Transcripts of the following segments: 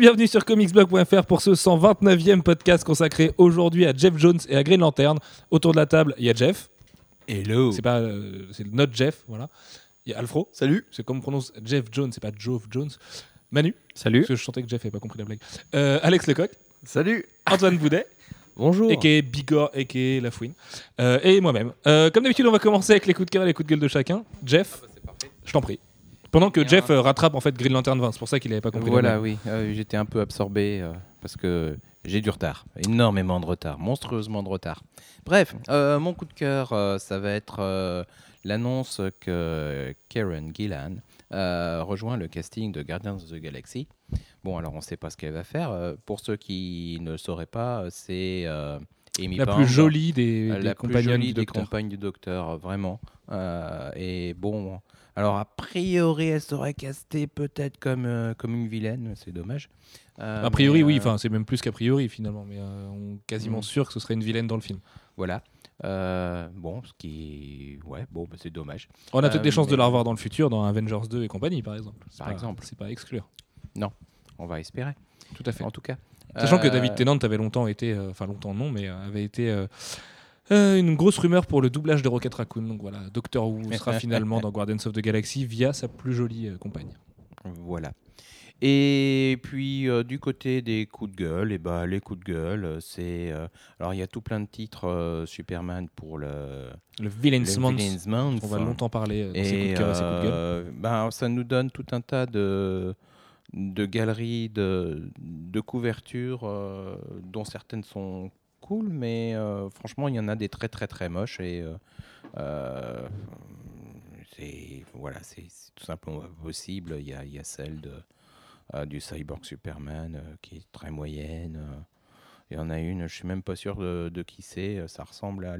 Et bienvenue sur comicsblog.fr pour ce 129e podcast consacré aujourd'hui à Jeff Jones et à Green Lantern. Autour de la table, il y a Jeff. Hello. C'est pas, euh, c'est notre Jeff, voilà. Il y a Alfro. Salut. C'est comme on prononce Jeff Jones, c'est pas Jove Jones. Manu. Salut. Parce que je sentais que Jeff n'avait pas compris la blague. Euh, Alex Lecoq. Salut. Antoine Boudet. Bonjour. Et qui est Bigor et qui est La Fouine. Euh, et moi-même. Euh, comme d'habitude, on va commencer avec les coups de cœur et les coups de gueule de chacun. Jeff, je t'en prie. Pendant que. Jeff euh, rattrape en fait Green Lantern 20, c'est pour ça qu'il n'avait pas compris. Voilà, blague. oui. Euh, J'étais un peu absorbé euh, parce que j'ai du retard. Énormément de retard. Monstrueusement de retard. Bref, euh, mon coup de cœur, ça va être l'annonce que Karen Gillan rejoint le casting de Guardians of the Galaxy. Bon, alors on ne sait pas ce qu'elle va faire. Pour ceux qui ne le sauraient pas, c'est Amy La plus jolie des, des la plus jolie du des compagnes du docteur, vraiment. Et bon, alors a priori, elle serait castée peut-être comme, euh, comme une vilaine, c'est dommage. Euh, A priori, mais, oui, euh, enfin, c'est même plus qu'a priori finalement, mais on est quasiment Mm. sûr que ce serait une vilaine dans le film. Voilà. Bon, ce qui. Ouais, bon, bah, c'est dommage. On a peut-être Euh, des chances de la revoir dans le futur, dans Avengers 2 et compagnie, par exemple. C'est Par pas- exemple. C'est pas à exclure. On va espérer, Tout à fait. en tout cas. Sachant que David Tennant avait longtemps été, enfin longtemps non, mais avait été euh, une grosse rumeur pour le doublage de Rocket Raccoon. Donc voilà, Doctor Who sera finalement dans Guardians of the Galaxy via sa plus jolie euh, compagne. Voilà. Et puis euh, du côté des coups de gueule, et ben les coups de gueule, c'est euh, alors il y a tout plein de titres euh, Superman pour le, Le Villain's le Month, Villain's Month. on va longtemps parler coups de cœur et ses coups de gueule. ben, ça nous donne tout un tas de, de galeries, de, de couvertures, dont certaines sont cool, mais euh, franchement, il y en a des très très très moches. Et euh, euh, c'est voilà, c'est tout simplement possible. Il y a, celle de, du Cyborg Superman qui est très moyenne. Il y en a une, je suis même pas sûr de, de qui c'est. Ça ressemble à.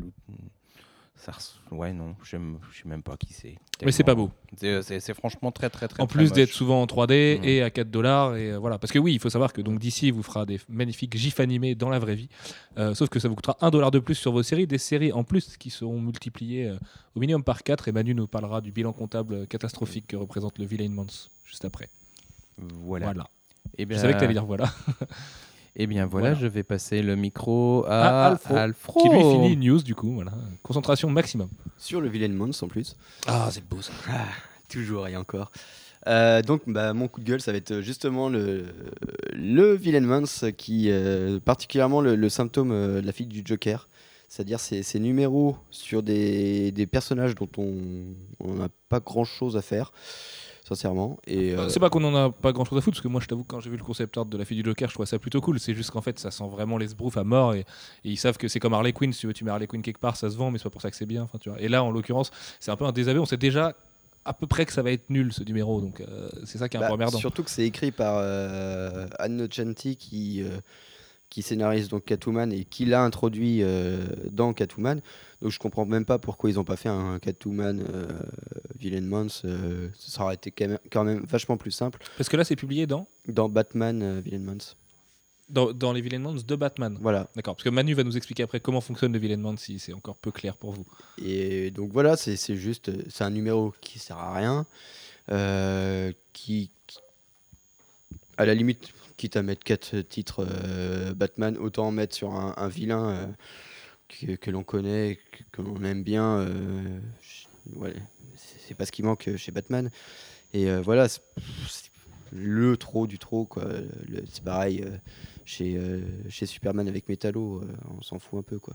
L'ou- Ça res- Ouais, non, je ne sais même pas qui c'est. Mais c'est pas beau. C'est- c'est franchement très, très, très En plus d'être souvent en 3D Mhm. et à 4 dollars et euh, voilà parce que oui il faut savoir que donc DC vous fera des magnifiques gifs animés dans la vraie vie Euh, sauf que ça vous coûtera 1 dollar de plus sur vos séries des séries en plus qui seront multipliées euh, au minimum par 4 et Manu nous parlera du bilan comptable euh, catastrophique que représente le Villain Month juste après Voilà. voilà, Eh je bien, savais que tu allais dire voilà Eh bien, voilà, Voilà. je vais passer le micro À à, Alfro, Alfro. qui lui finit une news du coup voilà concentration maximum sur le Villain Month en plus. ah c'est beau ça Ah, toujours et encore. Euh, donc, bah, mon coup de gueule, ça va être justement le, le Villain Month, qui, euh, particulièrement le, le symptôme euh, de la fille du Joker. C'est-à-dire ces, ces numéros sur des, des personnages dont on n'a pas grand-chose à faire, sincèrement. Et, euh, C'est pas qu'on en a pas grand chose à foutre, parce que moi je t'avoue quand j'ai vu le concept art de la fille du Joker, je trouvais ça plutôt cool. C'est juste qu'en fait ça sent vraiment les sbroufs à mort et, et ils savent que c'est comme Harley Quinn. Si tu veux, tu mets Harley Quinn quelque part, ça se vend, mais c'est pas pour ça que c'est bien. Enfin, tu vois. Et là en l'occurrence, c'est un peu un désaveu. On sait déjà à peu près que ça va être nul ce numéro, donc euh, c'est ça qui est un bah, peu emmerdant. surtout que c'est écrit par euh, Anne Nocenti qui, euh, qui scénarise donc Catwoman et qui l'a introduit euh, dans Catwoman. Donc je comprends même pas pourquoi ils n'ont pas fait un Catwoman euh, Villain euh, ça aurait été quand même, quand même vachement plus simple Parce que là c'est publié dans, dans Batman euh, Villain Month. dans, dans les Villain Months de Batman. Voilà. D'accord, parce que Manu va nous expliquer après comment fonctionne le Villain Month si c'est encore peu clair pour vous. Et donc voilà, c'est juste, euh, c'est un numéro qui sert à rien, euh, qui, qui- à la limite, quitte à mettre quatre titres euh, Batman, autant en mettre sur un, vilain euh, que, l'on connaît, que, l'on aime bien. euh, c'est pas ce qui manque chez Batman. Et euh, voilà, c'est le trop du trop quoi. C'est pareil euh, chez, euh, Superman avec Metallo, euh, on s'en fout un peu quoi.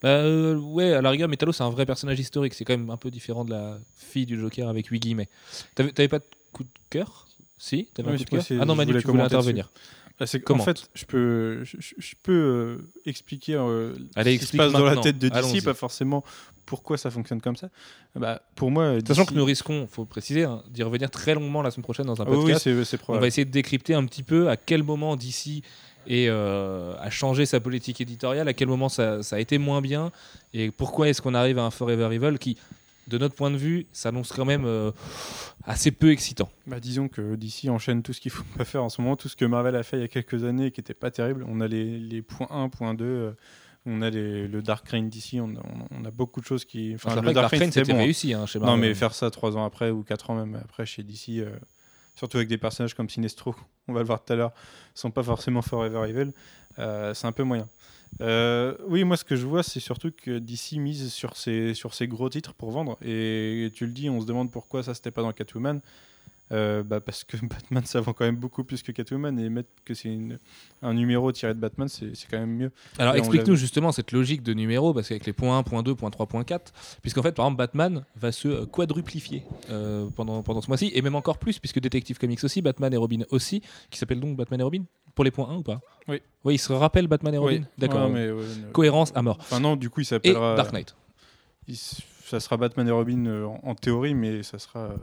Bah, euh, ouais, à la rigueur, Metallo, c'est un vrai personnage historique. C'est quand même un peu différent de la fille du Joker avec 8 guillemets. T'avais pas de coup de cœur? Si T'avais un Oui, coup de cœur Ah non, Manu, tu voulais intervenir. Ah, c'est- en fait, je peux, je, peux euh, expliquer euh, Allez, ce qui se passe dans la tête de DC, pas forcément pourquoi ça fonctionne comme ça. Bah, pour moi, Sachant DC que nous risquons, faut préciser, hein, d'y revenir très longuement la semaine prochaine dans un Ah oui, oui, podcast. c'est on va essayer de décrypter un petit peu à quel moment DC et, euh, a changé sa politique éditoriale, à quel moment ça, ça a été moins bien, et pourquoi est-ce qu'on arrive à un Forever Evil qui, de notre point de vue, s'annonce quand même euh, assez peu excitant. Bah, disons que DC enchaîne tout ce qu'il faut pas faire en ce moment, tout ce que Marvel a fait il y a quelques années et qui n'était pas terrible. On a les, les points 1, point 2, euh, on a les- le Dark Reign d'ici, on, a- on- on a beaucoup de choses qui. Enfin, le que Dark Reign, c'était bon. réussi hein, chez Non, Marvel. mais faire ça trois ans après ou quatre ans même après chez DC, euh, surtout avec des personnages comme Sinestro, on va le voir tout à l'heure, sont pas forcément forever evil. C'est un peu moyen. Euh, oui, moi ce que je vois, c'est surtout que DC mise sur ses, sur ses gros titres pour vendre. Et tu le dis, on se demande pourquoi ça c'était pas dans Catwoman. Euh, bah parce que Batman ça vend quand même beaucoup plus que Catwoman et mettre que c'est un numéro tiré de Batman c'est quand même mieux. Alors explique-nous justement cette logique de numéro, parce qu'avec les points 1, point 2, point 3, point 4, puisqu'en fait, par exemple, Batman va se euh, quadruplifier euh, pendant, pendant ce mois-ci, et même encore plus, puisque Detective Comics aussi, Batman et Robin aussi, qui s'appelle donc Batman et Robin, pour les points 1 ou pas? Oui. Oui, il se rappelle Batman et Robin? Oui. D'accord. Ouais, Cohérence à mort. Enfin non, du coup il s'appellera. Dark Knight. il ça sera Batman et Robin euh, en, en théorie, mais ça sera euh,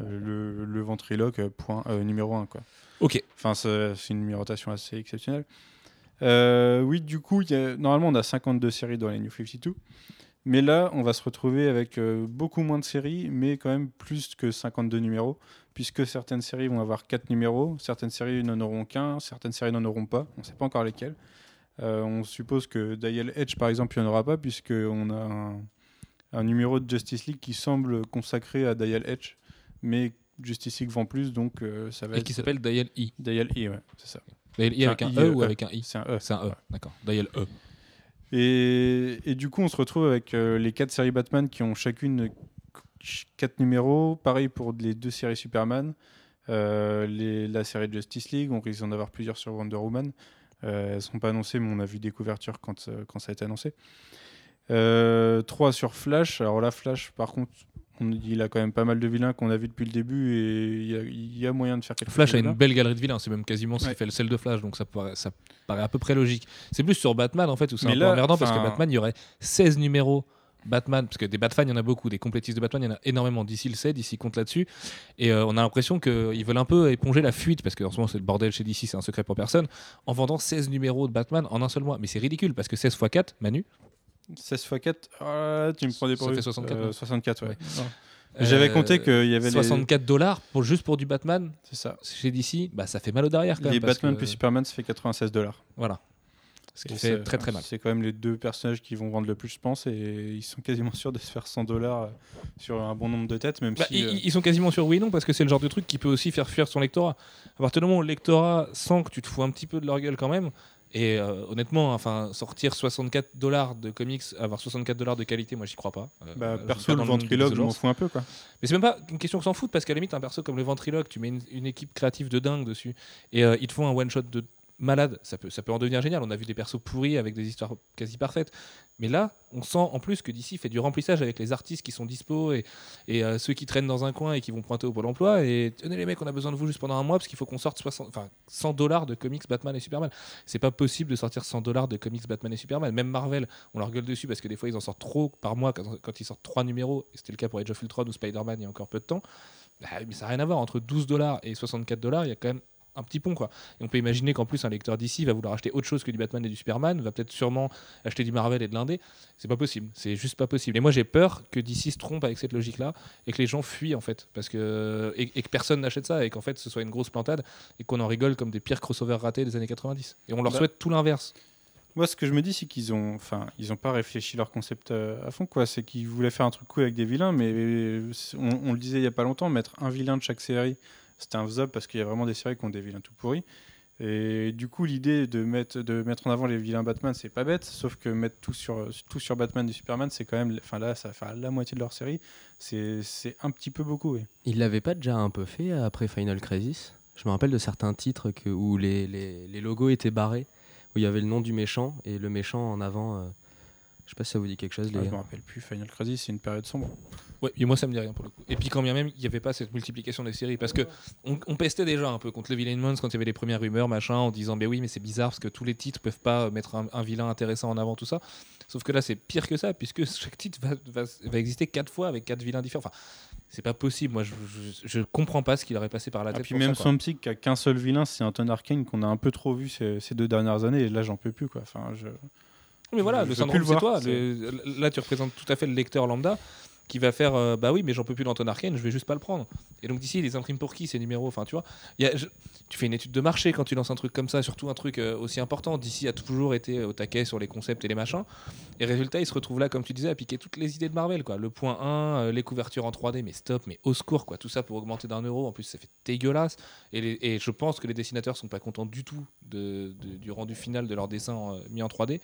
le, le ventriloque euh, point, euh, numéro 1. Quoi. Ok. Enfin, c'est une numérotation assez exceptionnelle. Euh, oui, du coup, y a- normalement, on a 52 séries dans les New 52. Mais là, on va se retrouver avec euh, beaucoup moins de séries, mais quand même plus que 52 numéros, puisque certaines séries vont avoir 4 numéros, certaines séries n'en auront qu'un, certaines séries n'en auront pas. On ne sait pas encore lesquelles. Euh, on suppose que Dial Edge, par exemple, il n'y en aura pas, puisqu'on a un, un numéro de Justice League qui semble consacré à Dial Edge, mais Justice League vend plus, donc euh, ça va Et être qui s'appelle Dial I. Dial I, ouais, c'est ça. Dial I avec un E ou E. avec un I C'est un E. C'est un E, d'accord. Dial E. Et, et du coup, on se retrouve avec euh, les quatre séries Batman qui ont chacune ch- quatre numéros. Pareil pour les deux séries Superman. Euh, les- la série Justice League, on risque d'en avoir plusieurs sur Wonder Woman. Euh, elles ne sont pas annoncées, mais on a vu des couvertures quand, euh, quand ça a été annoncé. Euh, trois sur Flash. Alors là, Flash, par contre, on- il a quand même pas mal de vilains qu'on a vu depuis le début et il y a, il y a moyen de faire quelque Flash chose. a de bien. une belle galerie de vilains, c'est même quasiment ce qui Ouais. fait le sel de Flash, donc ça paraît, ça paraît à peu près logique. C'est plus sur Batman en fait où c'est un peu emmerdant parce que Batman, il y aurait 16 numéros Batman, parce que des Batfans, il y en a beaucoup, des complétistes de Batman, il y en a énormément. D'ici le sait, d'ici compte là-dessus. Et euh, on a l'impression qu'ils veulent un peu éponger la fuite, parce qu'en ce moment c'est le bordel chez DC, c'est un secret pour personne, en vendant 16 numéros de Batman en un seul mois. Mais c'est ridicule parce que 16 x 4, Manu, 16 x 4, ah, tu me prends des Ça fait 64, Euh, non 64, ouais. Ouais. J'avais euh, compté qu'il y avait les... 64 dollars pour, juste pour du Batman C'est ça. chez DC, bah, ça fait mal au derrière quand Les même. Batman que- plus Superman, ça fait 96 dollars. Voilà. Ce qui fait très très mal. C'est quand même les deux personnages qui vont vendre le plus, je pense, et ils sont quasiment sûrs de se faire 100 dollars sur un bon nombre de têtes, même Bah, si. ils, euh, ils sont quasiment sur oui non parce que c'est le genre de truc qui peut aussi faire fuir son lectorat. À partir du moment où le lectorat sent que tu te fous un petit peu de leur gueule quand même, et euh, honnêtement, enfin sortir 64 dollars de comics, avoir 64 dollars de qualité, moi j'y crois pas. Euh, bah, perso, le ventriloque, je m'en fous un peu, quoi. Mais c'est même pas une question que s'en foutent parce qu'à la limite un perso comme le ventriloque, tu mets une, une équipe créative de dingue dessus et euh, ils te font un one shot de malade, ça peut, ça peut en devenir génial. On a vu des persos pourris avec des histoires quasi parfaites. Mais là, on sent en plus que d'ici fait du remplissage avec les artistes qui sont dispo et, et euh, ceux qui traînent dans un coin et qui vont pointer au Pôle emploi. Et tenez les mecs, on a besoin de vous juste pendant un mois parce qu'il faut qu'on sorte 60, enfin, 100 dollars de comics Batman et Superman. C'est pas possible de sortir 100 dollars de comics Batman et Superman. Même Marvel, on leur gueule dessus parce que des fois ils en sortent trop par mois quand, ils sortent trois numéros. C'était le cas pour Age of Ultron ou Spider-Man il y a encore peu de temps. Bah, mais ça n'a rien à voir. Entre 12 dollars et 64 dollars, il y a quand même un petit pont quoi. Et on peut imaginer qu'en plus un lecteur d'ici va vouloir acheter autre chose que du Batman et du Superman, va peut-être sûrement acheter du Marvel et de l'indé. C'est pas possible, c'est juste pas possible. Et moi j'ai peur que d'ici se trompe avec cette logique-là et que les gens fuient en fait, parce que et, et que personne n'achète ça et qu'en fait ce soit une grosse plantade et qu'on en rigole comme des pires crossovers ratés des années 90. Et on leur Bah. souhaite tout l'inverse. Moi, ce que je me dis, c'est qu'ils ont, enfin, ils ont pas réfléchi leur concept euh, à fond, quoi. C'est qu'ils voulaient faire un truc cool avec des vilains, mais euh, on, on le disait il y a pas longtemps, mettre un vilain de chaque série, c'était infaisable parce qu'il y a vraiment des séries qui ont des vilains tout pourris. Et du coup, l'idée de mettre, de mettre en avant les vilains Batman, c'est pas bête, sauf que mettre tout sur, tout sur Batman et Superman, c'est quand même, enfin là, ça faire la moitié de leur série. C'est un petit peu beaucoup, oui. Il l'avait pas déjà un peu fait après Final Crisis? Je me rappelle de certains titres où les, les- les logos étaient barrés, où il y avait le nom du méchant et le méchant en avant. euh, je sais pas si ça vous dit quelque chose, les Ah, je gars. me rappelle plus. Final Crisis, c'est une période sombre. Ouais, et moi ça me dit rien pour le coup. Et puis quand bien même il n'y avait pas cette multiplication des séries, parce que on, on pestait déjà un peu contre le Villain Months quand il y avait les premières rumeurs, machin, en disant mais oui mais c'est bizarre parce que tous les titres peuvent pas mettre un, un vilain intéressant en avant tout ça. Sauf que là c'est pire que ça puisque chaque titre va, va, va exister quatre fois avec quatre vilains différents. Enfin c'est pas possible. Moi je, je, je comprends pas ce qu'il aurait passé par la Et tête. Ah, puis pour même ça, quoi. Swampsy qui a qu'un seul vilain, c'est Anton Arcane qu'on a un peu trop vu ces, ces deux dernières années et là j'en peux plus quoi. Enfin, je... Mais voilà, Je le syndrome c'est toi. Le- là tu représentes tout à fait le lecteur lambda. qui va faire euh, bah oui, mais j'en peux plus d'Anton Arcane, je vais juste pas le prendre. Et donc d'ici, ils les impriment pour qui ces numéros? Enfin, tu vois, il y a- je- tu fais une étude de marché quand tu lances un truc comme ça, surtout un truc euh, aussi important. D'ici a toujours été au taquet sur les concepts et les machins. Et résultat, ils se retrouvent là, comme tu disais, à piquer toutes les idées de Marvel. Quoi. Le point 1, euh, les couvertures en 3D, mais stop, mais au secours. Quoi. Tout ça pour augmenter d'un euro. En plus, ça fait dégueulasse. Et, les- et je pense que les dessinateurs sont pas contents du tout de, de- du rendu final de leur dessin mis en 3D.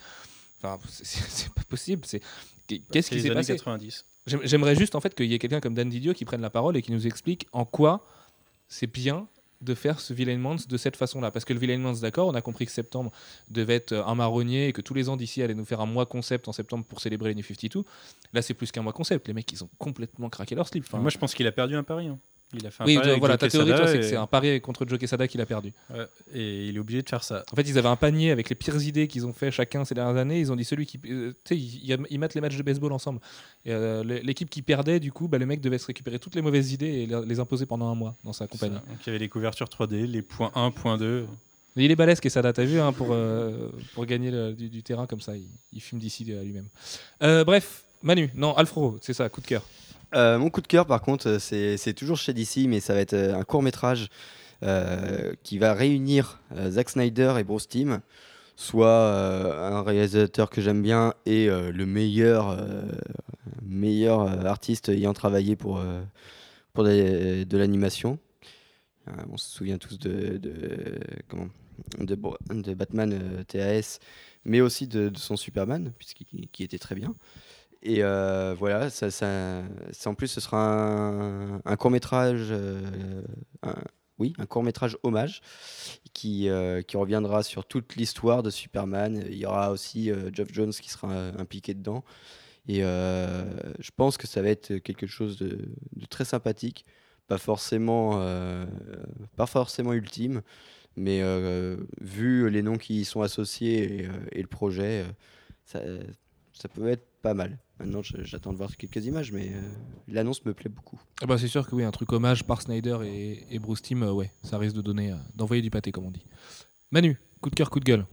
Enfin, c'est- pas possible. C'est qu'est-ce C'est qui s'est passé 90. J'aime- J'aimerais juste en fait qu'il y ait quelqu'un comme Dan Didio qui prenne la parole et qui nous explique en quoi c'est bien de faire ce Villain Month de cette façon-là. Parce que le Villain Month, d'accord, on a compris que septembre devait être un marronnier et que tous les ans d'ici allait nous faire un mois concept en septembre pour célébrer les New 52. Là, c'est plus qu'un mois concept. Les mecs, ils ont complètement craqué leur slip. Enfin, Moi, je pense qu'il a perdu un pari. hein. Il a fait un oui, pari avec voilà, Joe ta théorie, toi, c'est que c'est un pari contre Joe Quesada qu'il a perdu. Ouais, et il est obligé de faire ça. En fait, ils avaient un panier avec les pires idées qu'ils ont fait chacun ces dernières années. Ils ont dit celui qui. euh, tu sais, ils, mettent les matchs de baseball ensemble. Et euh, l'équipe qui perdait, du coup, bah, le mec devait se récupérer toutes les mauvaises idées et les, imposer pendant un mois dans sa compagnie. Donc il y avait les couvertures 3D, les points 1, point 2. Mais il est balèze, Quesada, t'as vu, hein, pour, euh, pour gagner le- du, du terrain comme ça. Il, il fume d'ici lui-même. Bref, Manu, non, Alfro, c'est ça, coup de cœur. Euh, mon coup de cœur, par contre, euh, c'est toujours chez DC, mais ça va être euh, un court métrage qui va réunir Zack Snyder et Bruce Timm, soit un réalisateur que j'aime bien et le meilleur, artiste ayant travaillé pour, de l'animation. On se souvient tous de, Batman TAS, mais aussi de, de son Superman, puisqu'il qui était très bien. Et euh, voilà, ça, ça, en plus, ce sera un, court métrage, oui, un court métrage hommage qui, euh, qui reviendra sur toute l'histoire de Superman. Il y aura aussi euh, Geoff Jones qui sera euh, impliqué dedans. Et euh, je pense que ça va être quelque chose de, très sympathique, pas forcément, euh, pas forcément ultime, mais euh, vu les noms qui y sont associés et, euh, et le projet, euh, ça, ça peut être pas mal. Maintenant, je- j'attends de voir quelques images, mais euh, l'annonce me plaît beaucoup. Ah bah, c'est sûr que oui, un truc hommage par Snyder et, et Bruce Timm, euh, ouais, ça risque de donner, euh, d'envoyer du pâté, comme on dit. Manu, coup de cœur, coup de gueule.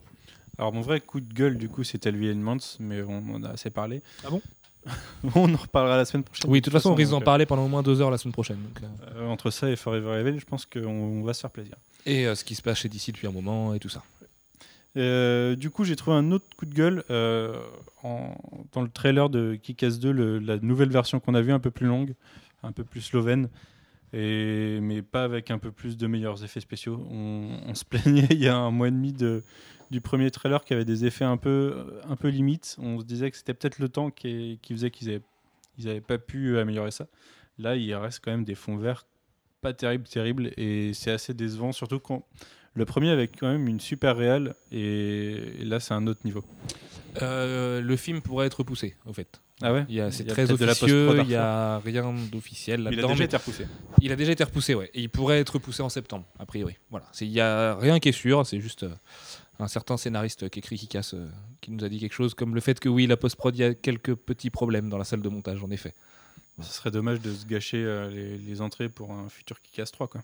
Alors mon vrai coup de gueule, du coup, c'était le Elements, mais on en a assez parlé. Ah bon? On en reparlera la semaine prochaine. Oui, de toute façon, on risque d'en euh, parler pendant au moins deux heures la semaine prochaine. donc, euh, euh, entre ça et Forever Evil, je pense qu'on on va se faire plaisir. Et euh, ce qui se passe chez DC depuis un moment et tout ça. Euh, du coup, j'ai trouvé un autre coup de gueule euh, dans le trailer de Kick-Ass 2, le- la nouvelle version qu'on a vue, un peu plus longue, un peu plus slovène, mais pas avec un peu plus de meilleurs effets spéciaux. On, se plaignait il y a un mois et demi de, du premier trailer qui avait des effets un peu, limites. On se disait que c'était peut-être le temps qui, faisait qu'ils n'avaient pas pu améliorer ça. Là, il reste quand même des fonds verts pas terribles, terribles, et c'est assez décevant, surtout quand le premier avait quand même une super réelle, et, et là, c'est un autre niveau. Euh, le film pourrait être repoussé, au fait. Ah ouais? Il y a- C'est très officieux, il n'y a rien d'officiel Il a là-dedans. déjà été repoussé. il a déjà été repoussé, ouais. Et il pourrait être repoussé en septembre, a priori. Voilà. Il n'y a rien qui est sûr, c'est juste euh, un certain scénariste qui écrit qui casse, euh, qui nous a dit quelque chose, comme le fait que oui, la post-prod, il y a quelques petits problèmes dans la salle de montage, en effet. Ce serait dommage de se gâcher les, les entrées pour un futur Kick-Ass 3, quoi.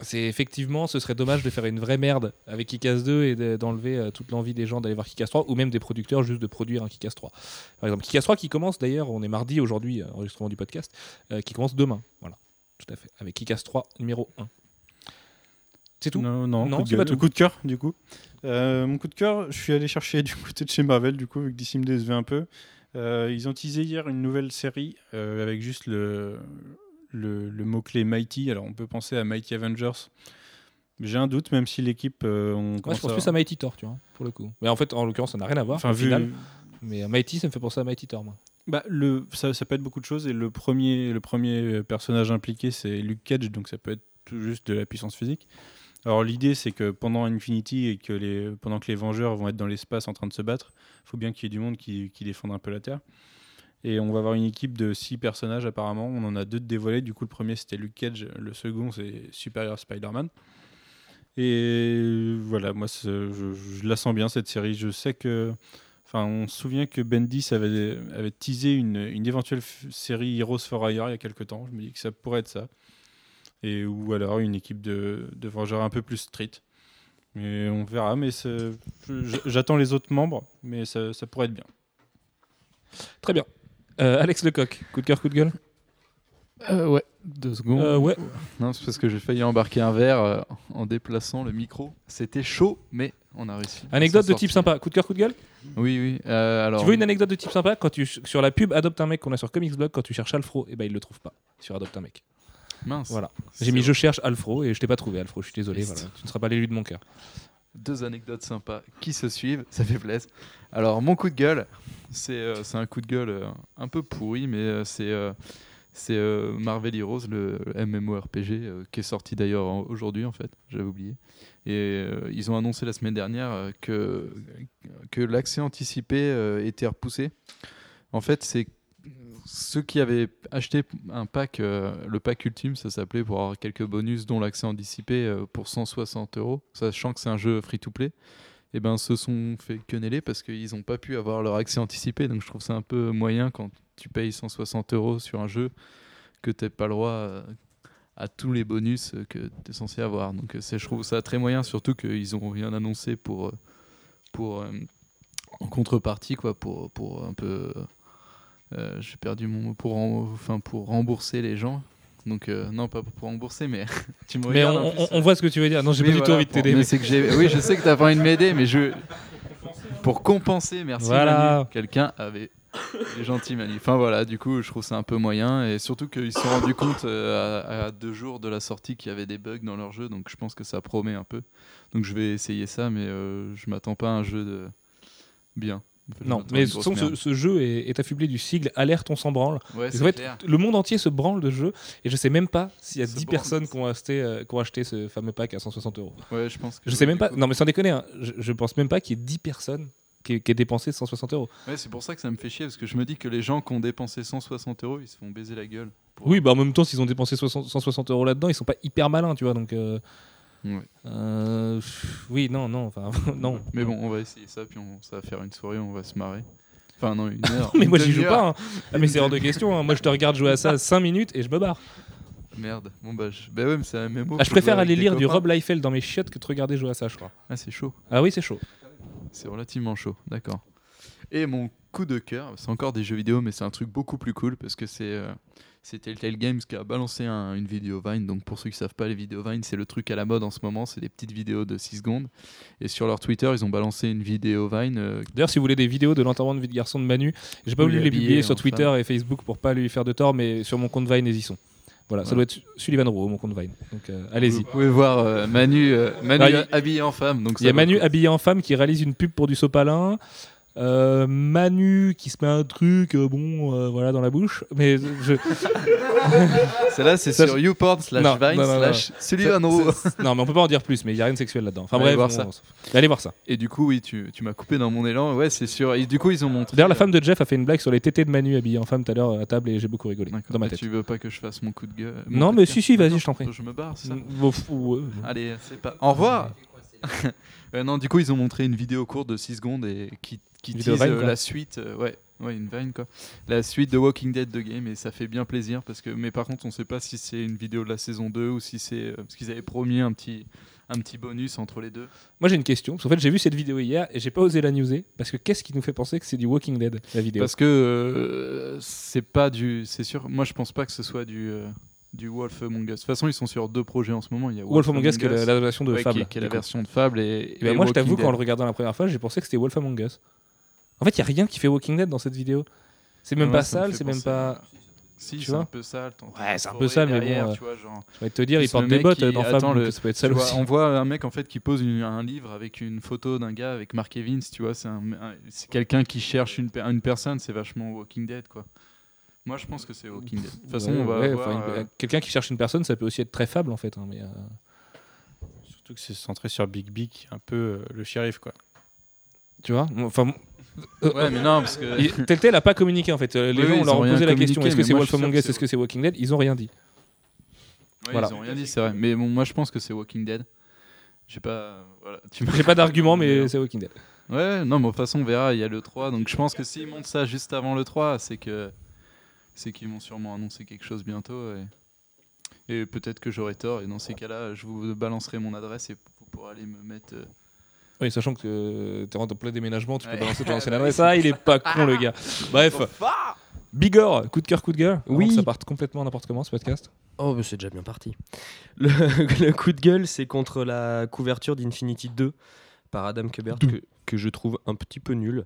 C'est effectivement, ce serait dommage de faire une vraie merde avec Kick-Ass 2 et de- d'enlever euh, toute l'envie des gens d'aller voir Kick-Ass 3 ou même des producteurs juste de produire un Kick-Ass 3. Par exemple, Kick-Ass 3 qui commence d'ailleurs, on est mardi aujourd'hui, euh, enregistrement du podcast, euh, qui commence demain. Voilà, tout à fait. Avec Kick-Ass 3 numéro 1. C'est tout Non, non, Non, coup, de c'est pas tout. coup de cœur, du coup. Mon coup de cœur, je suis allé chercher du côté de chez Marvel, du coup, vu que DC me décevait un peu. Ils ont teasé hier une nouvelle série avec juste le, le, le mot-clé Mighty. Alors, on peut penser à Mighty Avengers. J'ai un doute, même si l'équipe. euh, on Moi, je pense plus à Mighty Thor, tu vois, pour le coup. Mais en fait, en l'occurrence, ça n'a rien à voir. Enfin, vu. final. Mais euh, Mighty, ça me fait penser à Mighty Thor, moi. Bah, le, ça, ça peut être beaucoup de choses. Et le premier, le premier personnage impliqué, c'est Luke Cage. Donc, ça peut être tout juste de la puissance physique. Alors, l'idée, c'est que pendant Infinity et que les, pendant que les Vengeurs vont être dans l'espace en train de se battre, il faut bien qu'il y ait du monde qui, qui défende un peu la Terre. Et on va avoir une équipe de six personnages, apparemment. On en a deux de dévoilés. Du coup, le premier, c'était Luke Cage. Le second, c'est Superior Spider-Man. Et voilà, moi, je, la sens bien, cette série. Je sais que. Enfin, on se souvient que Bendis avait, teasé une, éventuelle série Heroes for Hire il y a quelques temps. Je me dis que ça pourrait être ça. Et, ou alors une équipe de, de Vengeurs un peu plus street. Mais on verra. Mais j'attends les autres membres, mais ça pourrait être bien. Très bien. Euh, Alex Lecoq, coup de cœur, coup de gueule Euh, ouais, deux secondes. Euh, Ouais. Non, c'est parce que j'ai failli embarquer un verre euh, en déplaçant le micro. C'était chaud, mais on a réussi. Anecdote de type sympa, coup de cœur, coup de gueule Oui, oui. euh, alors, Tu veux une anecdote de type sympa Quand tu sur la pub Adopte un mec qu'on a sur Comics Blog, quand tu cherches Alfro, et ben il le trouve pas sur Adopte un mec. mince. Voilà. J'ai mis vrai. je cherche Alfro et je t'ai pas trouvé Alfro, je suis désolé. Voilà. Tu ne seras pas l'élu de mon cœur. Deux anecdotes sympas qui se suivent, ça fait plaisir. Alors, mon coup de gueule, c'est euh, un coup de gueule euh, un peu pourri, mais euh, c'est euh, c'est Marvel Heroes, le MMORPG, qui est sorti d'ailleurs aujourd'hui, en fait, j'avais oublié. Et ils ont annoncé la semaine dernière que, que l'accès anticipé était repoussé. En fait, c'est ceux qui avaient acheté un pack, euh, le pack ultime, ça s'appelait pour avoir quelques bonus, dont l'accès anticipé euh, pour 160 euros, sachant que c'est un jeu free-to-play, et ben se sont fait queneller parce qu'ils n'ont pas pu avoir leur accès anticipé. Donc je trouve ça un peu moyen quand tu payes 160 euros sur un jeu que tu n'as pas le droit euh, à tous les bonus que tu es censé avoir. Donc je trouve ça très moyen, surtout qu'ils n'ont rien annoncé pour, pour en contrepartie, quoi, pour, pour un peu. Euh, J'ai perdu mon mot pour, enfin, pour rembourser les gens. Donc, euh, non, pas pour rembourser, mais tu me Mais on, on voit ce que tu veux dire. Non, j'ai pas du tout voilà, envie de t'aider. mais que. Oui, je sais que t'as pas envie de m'aider, mais je. Pour compenser, merci. Voilà. Quelqu'un avait. Les gentils Manu. Enfin voilà, du coup, je trouve ça un peu moyen et surtout qu'ils se sont rendus compte euh, à, à deux jours de la sortie qu'il y avait des bugs dans leur jeu, donc je pense que ça promet un peu. Donc je vais essayer ça, mais euh, je m'attends pas à un jeu de bien. En Non, mais ce, jeu est, est affublé du sigle Alerte, on s'en branle. Ouais, fait, clair. le monde entier se branle de ce jeu et je sais même pas s'il y a Se 10 branle. personnes qui ont, acheté, euh, qui ont acheté ce fameux pack à 160 euros. Ouais, je pense. que Je sais même pas, coup- non mais sans déconner, hein, je, je pense même pas qu'il y ait 10 personnes qui, qui aient dépensé 160 euros. Ouais, c'est pour ça que ça me fait chier parce que je me dis que les gens qui ont dépensé 160 euros, ils se font baiser la gueule. Oui, bah en même temps, s'ils ont dépensé 60 160 euros là-dedans, ils sont pas hyper malins, tu vois. Donc, euh, Ouais. euh, oui, non, non, enfin, non. Mais bon, on va essayer ça, puis on, ça va faire une soirée, on va se marrer. Enfin, non, une heure. mais une moi j'y joue pas. hein. Ah, mais c'est hors de question. hein. Moi je te regarde jouer à ça 5 minutes et je me barre. Merde. Bon, bah, je... bah ouais, mais c'est un MMO. Ah, je préfère aller lire du. Rob Liefeld dans mes chiottes que de regarder jouer à ça, je crois. Ah, c'est chaud. Ah oui, c'est chaud. C'est relativement chaud, d'accord. Et mon coup de cœur, c'est encore des jeux vidéo, mais c'est un truc beaucoup plus cool parce que c'est euh, c'est Telltale Games qui a balancé un- une vidéo Vine. Donc pour ceux qui savent pas, les vidéos Vine, c'est le truc à la mode en ce moment. C'est des petites vidéos de 6 secondes. Et sur leur Twitter, ils ont balancé une vidéo Vine. euh, D'ailleurs, si vous voulez des vidéos de l'enterrement de vie de garçon de Manu, j'ai pas voulu les publier sur Twitter et Facebook pour pas lui faire de tort, mais sur mon compte Vine, hésitons. Voilà, ça Voilà. doit être Sullivan Rowe, mon compte Vine. Donc euh, allez-y. Vous pouvez voir euh, Manu, euh, y habillé en femme. Il y a ça Manu habillé en femme qui réalise une pub pour du sopalin. Euh, Manu qui se met un truc, euh, bon, euh, voilà, dans la bouche. Mais je, Celle-là, c'est sur YouPorn slash Non, Vine non, non, slash Sullivan non, mais on peut pas en dire plus, mais il y a rien de sexuel là-dedans. Enfin Allez bref, voir ça. allez voir ça. Et du coup, oui, tu, tu m'as coupé dans mon élan. Ouais, c'est sûr. Et du coup, ils ont montré. D'ailleurs, la femme de Jeff a fait une blague sur les tétés de Manu habillé en femme tout à l'heure à table et j'ai beaucoup rigolé dans ma Mais tête. Tu veux pas que je fasse mon coup de gueule Non, mais si, si, vas-y, je t'en prie. Je me barre, ça ouais. Allez, c'est pas. Au revoir Euh, Non, du coup, ils ont montré une vidéo courte de 6 secondes et qui, qui tease Vine, euh, la suite. euh, ouais, ouais, une Vine quoi. La suite de Walking Dead de game et ça fait bien plaisir parce que. Mais par contre, on sait pas si c'est une vidéo de la saison 2 ou si c'est. euh, parce qu'ils avaient promis un petit, un petit bonus entre les deux. Moi j'ai une question, parce qu'en fait j'ai vu cette vidéo hier et j'ai pas osé la newser, parce que qu'est-ce qui nous fait penser que c'est du Walking Dead, la vidéo? Parce que euh, c'est pas du. C'est sûr. Moi, je pense pas que ce soit du. euh, du Wolf Among Us. De toute façon, ils sont sur deux projets en ce moment. Il y a Wolf Among Us, qui est la- l'adaptation de ouais, qui Fable. est- qui est la du coup. version de Fable et. Et ben moi je t'avoue, qu'en Dead. le regardant la première fois, j'ai pensé que c'était Wolf Among Us. En fait, il y a rien qui fait Walking Dead dans cette vidéo. C'est même Ouais, pas sale, c'est même pas. Si, Tu c'est vois un peu sale. Ouais, c'est un peu sale, mais bon, derrière, euh, tu vois, genre. Je vais te dire, portent le des bottes qui- dans Fable, le- ça peut être sale vois, aussi. on voit un mec en fait qui pose une- un livre avec une photo d'un gars avec Mark Evans, tu vois, c'est un- un- c'est quelqu'un qui cherche une, per- une personne, c'est vachement Walking Dead quoi. Moi je pense que c'est Walking Dead. De toute façon, Ouais, on va ouais, voir, enfin, une- euh, Quelqu'un qui cherche une personne, ça peut aussi être très fable en fait. hein, mais, euh, Surtout que c'est centré sur Big Big, qui est un peu euh, le shérif, quoi. Tu vois Enfin, Ouais, mais non, parce que. Telltale a pas communiqué en fait. Euh, Les Oui, gens on leur ont posé la question est-ce que c'est Wolf Among Us Est-ce que c'est Walking Dead? Ils ont rien dit. Ouais, Voilà. Ils ont rien dit, c'est vrai. Mais bon, moi je pense que c'est Walking Dead. J'ai pas. Voilà. J'ai pas d'argument, mais Mais- c'est Walking Dead. Ouais, non, mais de toute façon, on verra. Il y a le 3. Donc je pense que s'ils montent ça juste avant le 3, c'est que. C'est qu'ils vont sûrement annoncer quelque chose bientôt. Et, et peut-être que j'aurai tort. Et dans ces cas-là, je vous balancerai mon adresse et vous pourrez aller me mettre. euh, Oui, sachant que t'es en plein déménagement, tu peux Ouais. balancer ton ancienne adresse. Ah, il est pas con le gars. Bref. Bigor, coup de cœur, coup de gueule. Oui. Ça parte complètement n'importe comment ce podcast. Oh, c'est déjà bien parti. Le, le coup de gueule, c'est contre la couverture d'Infinity 2 par Adam Kubert que, que je trouve un petit peu nul,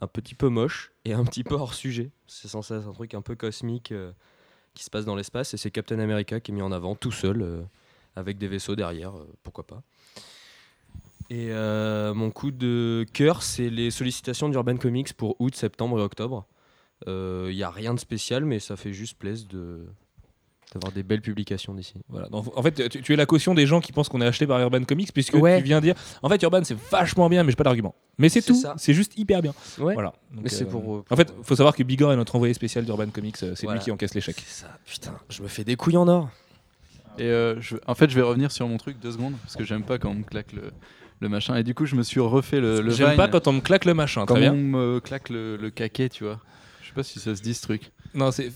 un petit peu moche et un petit peu hors sujet. C'est censé être un truc un peu cosmique euh, qui se passe dans l'espace et c'est Captain America qui est mis en avant tout seul euh, avec des vaisseaux derrière, euh, pourquoi pas. Et euh, mon coup de cœur, c'est les sollicitations d'Urban Comics pour août, septembre et octobre. Il n'y a rien de spécial, mais ça fait juste plaisir de d'avoir des belles publications d'ici. Voilà. Donc, en fait, tu, tu es la caution des gens qui pensent qu'on est acheté par Urban Comics, puisque Ouais. tu viens dire en fait, Urban c'est vachement bien, mais j'ai pas d'argument. Mais c'est tout, ça. c'est juste hyper bien. Ouais. Voilà. Donc, Mais c'est euh, pour, euh, En fait, faut savoir que Bigor est notre envoyé spécial d'Urban Comics, euh, c'est Voilà. lui qui encaisse les chèques. C'est ça, putain, je me fais des couilles en or. Et euh, je- en fait, je vais revenir sur mon truc deux secondes parce que j'aime pas quand on me claque le, le machin. Et du coup, je me suis refait le, le J'aime pas quand on me claque le machin, Quand très bien. on me claque le, le caquet, tu vois. Je sais pas si ça se dit ce truc. Non, c'est.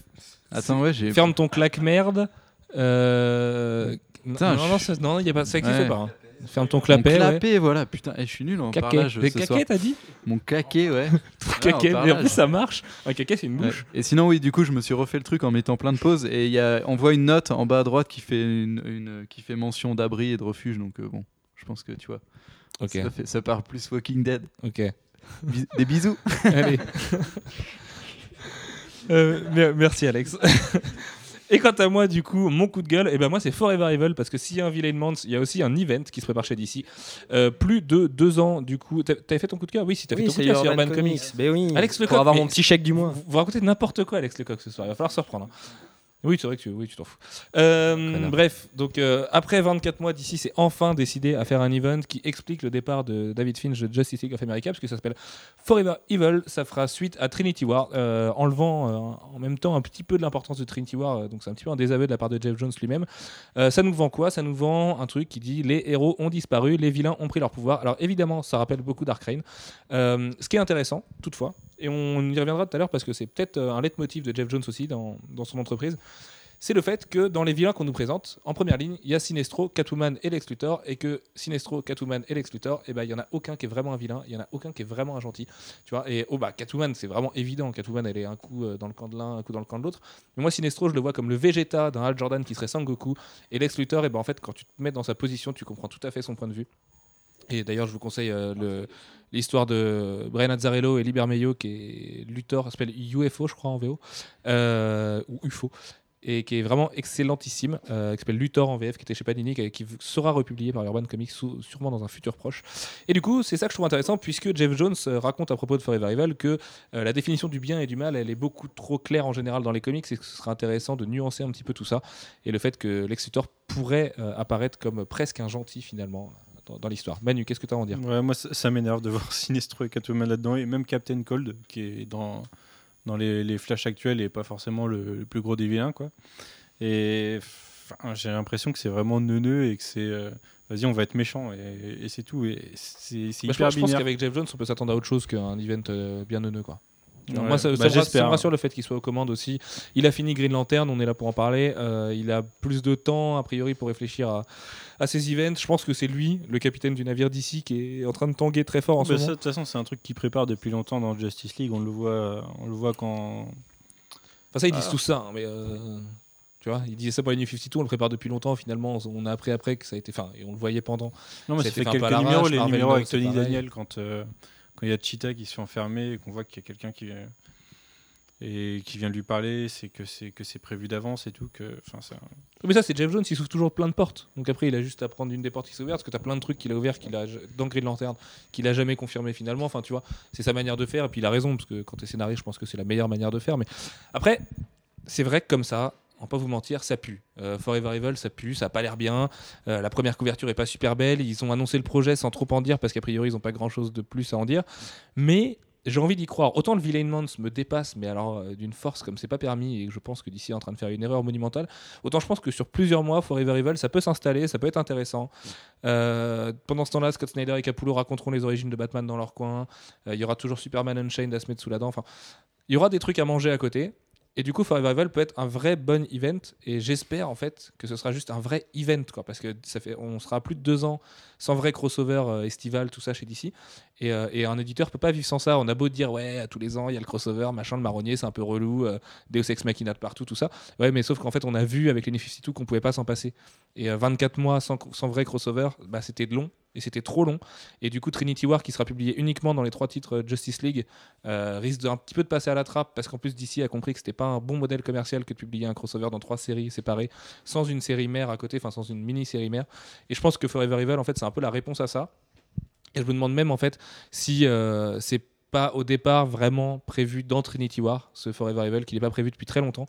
Attends, ouais, j'ai. Ferme ton claque merde. Euh... Putain, non, je- non, ça, non, y a pas, ça existe Ouais. pas. hein. Ferme ton clapet. ouais. clapet, voilà. Putain, et je suis nul en Caquet. parlage Des ce caquets, soir. t'as dit Mon caquet, ouais. Caquet, en mais en plus ça marche. Un caquet, c'est une Ouais. bouche. Et sinon, oui, du coup, je me suis refait le truc en mettant plein de pauses. Et il y a, on voit une note en bas à droite qui fait, une, une- qui fait mention d'abri et de refuge. Donc, euh, bon, je pense que tu vois. Ok, Ça, fait, ça part plus Walking Dead. ok. Bis- des bisous. Allez. Euh, mer- merci Alex. Et quant à moi, du coup, mon coup de gueule, et ben moi c'est Forever Evil parce que s'il y a un Villain Month, il y a aussi un event qui se prépare chez DC. Euh, plus de deux ans, du coup. T'as- T'avais fait ton coup de cœur? Oui, si t'as fait ton coup de cœur sur Urban Urban Comics. Comics. Mais oui. Alex Lecoq, Pour avoir mon petit chèque du mois. Vous, vous racontez n'importe quoi, Alex Lecoq, ce soir. Il va falloir se reprendre. hein. Oui, c'est vrai que tu oui, t'en fous. Euh, bref, donc euh, après 24 mois d'ici, c'est enfin décidé à faire un event qui explique le départ de David Finch de Justice League of America, parce que ça s'appelle Forever Evil. Ça fera suite à Trinity War, euh, enlevant en même temps un petit peu de l'importance de Trinity War. donc c'est un petit peu un désaveu de la part de Jeff Jones lui-même. Ça nous vend quoi? Ça nous vend un truc qui dit les héros ont disparu, les vilains ont pris leur pouvoir. Alors évidemment, ça rappelle beaucoup Dark Reign. Ce qui est intéressant, toutefois, et on y reviendra tout à l'heure parce que c'est peut-être euh, un leitmotiv de Jeff Jones aussi dans, son entreprise, c'est le fait que dans les vilains qu'on nous présente, en première ligne, il y a Sinestro, Catwoman et Lex Luthor, et que Sinestro, Catwoman et Lex Luthor, eh ben, il y en a aucun qui est vraiment un vilain, il y en a aucun qui est vraiment un gentil. Tu vois et oh bah Catwoman, c'est vraiment évident. Catwoman, elle est un coup euh, dans le camp de l'un, un coup dans le camp de l'autre. Mais moi, Sinestro, je le vois comme le Vegeta d'un Hal Jordan qui serait Sangoku, et Lex Luthor, et ben en fait, quand tu te mets dans sa position, tu comprends tout à fait son point de vue. Et d'ailleurs, je vous conseille euh, l'histoire de Brian Azzarello et Liber Meio, qui est Luthor, s'appelle UFO, je crois, en VO, euh, ou UFO, et qui est vraiment excellentissime, euh, qui s'appelle Luthor en VF, qui était chez Panini, qui, qui sera republié par Urban Comics sûrement dans un futur proche. Et du coup, c'est ça que je trouve intéressant, puisque Jeff Jones raconte à propos de Forever Evil que la définition du bien et du mal, elle est beaucoup trop claire en général dans les comics, et que ce serait intéressant de nuancer un petit peu tout ça, et le fait que Lex Luthor pourrait apparaître comme presque un gentil finalement dans, dans l'histoire. Manu, qu'est-ce que tu as à en dire? Ouais, moi, ça, ça m'énerve de voir Sinestro et Catwoman là-dedans, et même Captain Cold, qui est dans, dans les, les flashs actuels et pas forcément le, le plus gros des vilains. Quoi. Et j'ai l'impression que c'est vraiment neuneux et que c'est. euh, Vas-y, on va être méchant et, et c'est tout. Et c'est Bah, je, pense- qu'avec Jeff Jones, on peut s'attendre à autre chose qu'un event euh, bien neuneux. Quoi. Ouais, Moi, ça, bah, ça me rassure- ça j'espère. me rassure le fait qu'il soit aux commandes aussi. Il a fini Green Lantern, on est là pour en parler. Euh, il a plus de temps, a priori, pour réfléchir à, à ces events. Je pense que c'est lui, le capitaine du navire d'ici, qui est en train de tanguer très fort en ce Bah, ça, moment. de toute façon, c'est un truc qu'il prépare depuis longtemps dans Justice League. On le voit, on le voit quand. Enfin, ça, ils disent Ah. tout ça, hein, mais. euh, Tu vois, ils disaient ça pour les New 52, on le prépare depuis longtemps. Finalement, on a appris après que ça a été. Enfin, et on le voyait pendant. Non, mais Ça ça fait fait un peu quelques numéros, les numéros avec Tony pareil. Daniel quand euh, il y a Cheetah qui se fait enfermer et qu'on voit qu'il y a quelqu'un qui et qui vient lui parler, c'est que c'est que c'est prévu d'avance et tout que ça. Mais ça, c'est Jeff Jones, il s'ouvre toujours plein de portes. Donc après, il a juste à prendre une des portes qui s'est ouverte, parce que tu as plein de trucs qu'il a ouverts qu'il a dans Green Lantern, qu'il a jamais confirmé finalement. Enfin, tu vois, c'est sa manière de faire. Et puis il a raison, parce que quand tu es scénariste, je pense que c'est la meilleure manière de faire. Mais après, c'est vrai que comme ça, on va pas vous mentir, ça pue. Euh, Forever Evil, ça pue, ça a pas l'air bien. Euh, la première couverture est pas super belle. Ils ont annoncé le projet sans trop en dire, parce qu'a priori, ils ont pas grand chose de plus à en dire. Mais j'ai envie d'y croire. Autant le Villain Month me dépasse, mais alors euh, d'une force comme c'est pas permis, et je pense que d'ici est en train de faire une erreur monumentale. Autant je pense que sur plusieurs mois, Forever Evil, ça peut s'installer, ça peut être intéressant. Pendant ce temps-là, Scott Snyder et Capullo raconteront les origines de Batman dans leur coin. Il y aura toujours Superman Unchained à se mettre sous la dent. Enfin, il y aura des trucs à manger à côté. Et du coup, Evil peut être un vrai bon event. Et j'espère en fait que ce sera juste un vrai event, quoi, parce que ça fait, on sera plus de deux ans sans vrai crossover euh, estival, tout ça chez DC. Et, euh, et un éditeur peut pas vivre sans ça. On a beau dire ouais, à tous les ans il y a le crossover, machin, le marronnier, c'est un peu relou, euh, Deus Ex Machina de partout, tout ça. Ouais, mais sauf qu'en fait, on a vu avec les tout qu'on pouvait pas s'en passer. Et euh, 24 mois sans, sans vrai crossover, bah, c'était long et c'était trop long. Et du coup, Trinity War, qui sera publié uniquement dans les trois titres euh, Justice League, euh, risque d'un petit peu de passer à la trappe parce qu'en plus DC a compris que c'était pas un bon modèle commercial que de publier un crossover dans trois séries séparées sans une série mère à côté, enfin sans une mini série mère. Et je pense que Forever Evil, en fait, c'est un peu la réponse à ça. Et je me demande même en fait si euh, c'est pas au départ vraiment prévu dans Trinity War, ce Forever Evil, qu'il n'est pas prévu depuis très longtemps,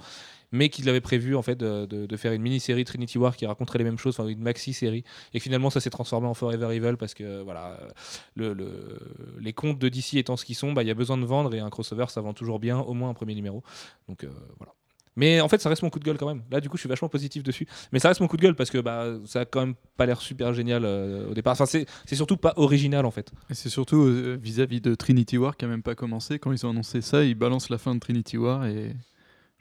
mais qu'il avait prévu en fait de, faire une mini-série Trinity War qui raconterait les mêmes choses, enfin une maxi-série, et finalement ça s'est transformé en Forever Evil parce que voilà, euh, le, le- les comptes de DC étant ce qu'ils sont, bah, il y a besoin de vendre et un crossover ça vend toujours bien, au moins un premier numéro. Donc euh, voilà. Mais en fait, ça reste mon coup de gueule quand même. Là, du coup, je suis vachement positif dessus. Mais ça reste mon coup de gueule parce que bah, ça a quand même pas l'air super génial euh, au départ. Enfin, c'est surtout pas original en fait. Et c'est surtout euh, vis-à-vis de Trinity War qui a même pas commencé. Quand ils ont annoncé ça, ils balancent la fin de Trinity War et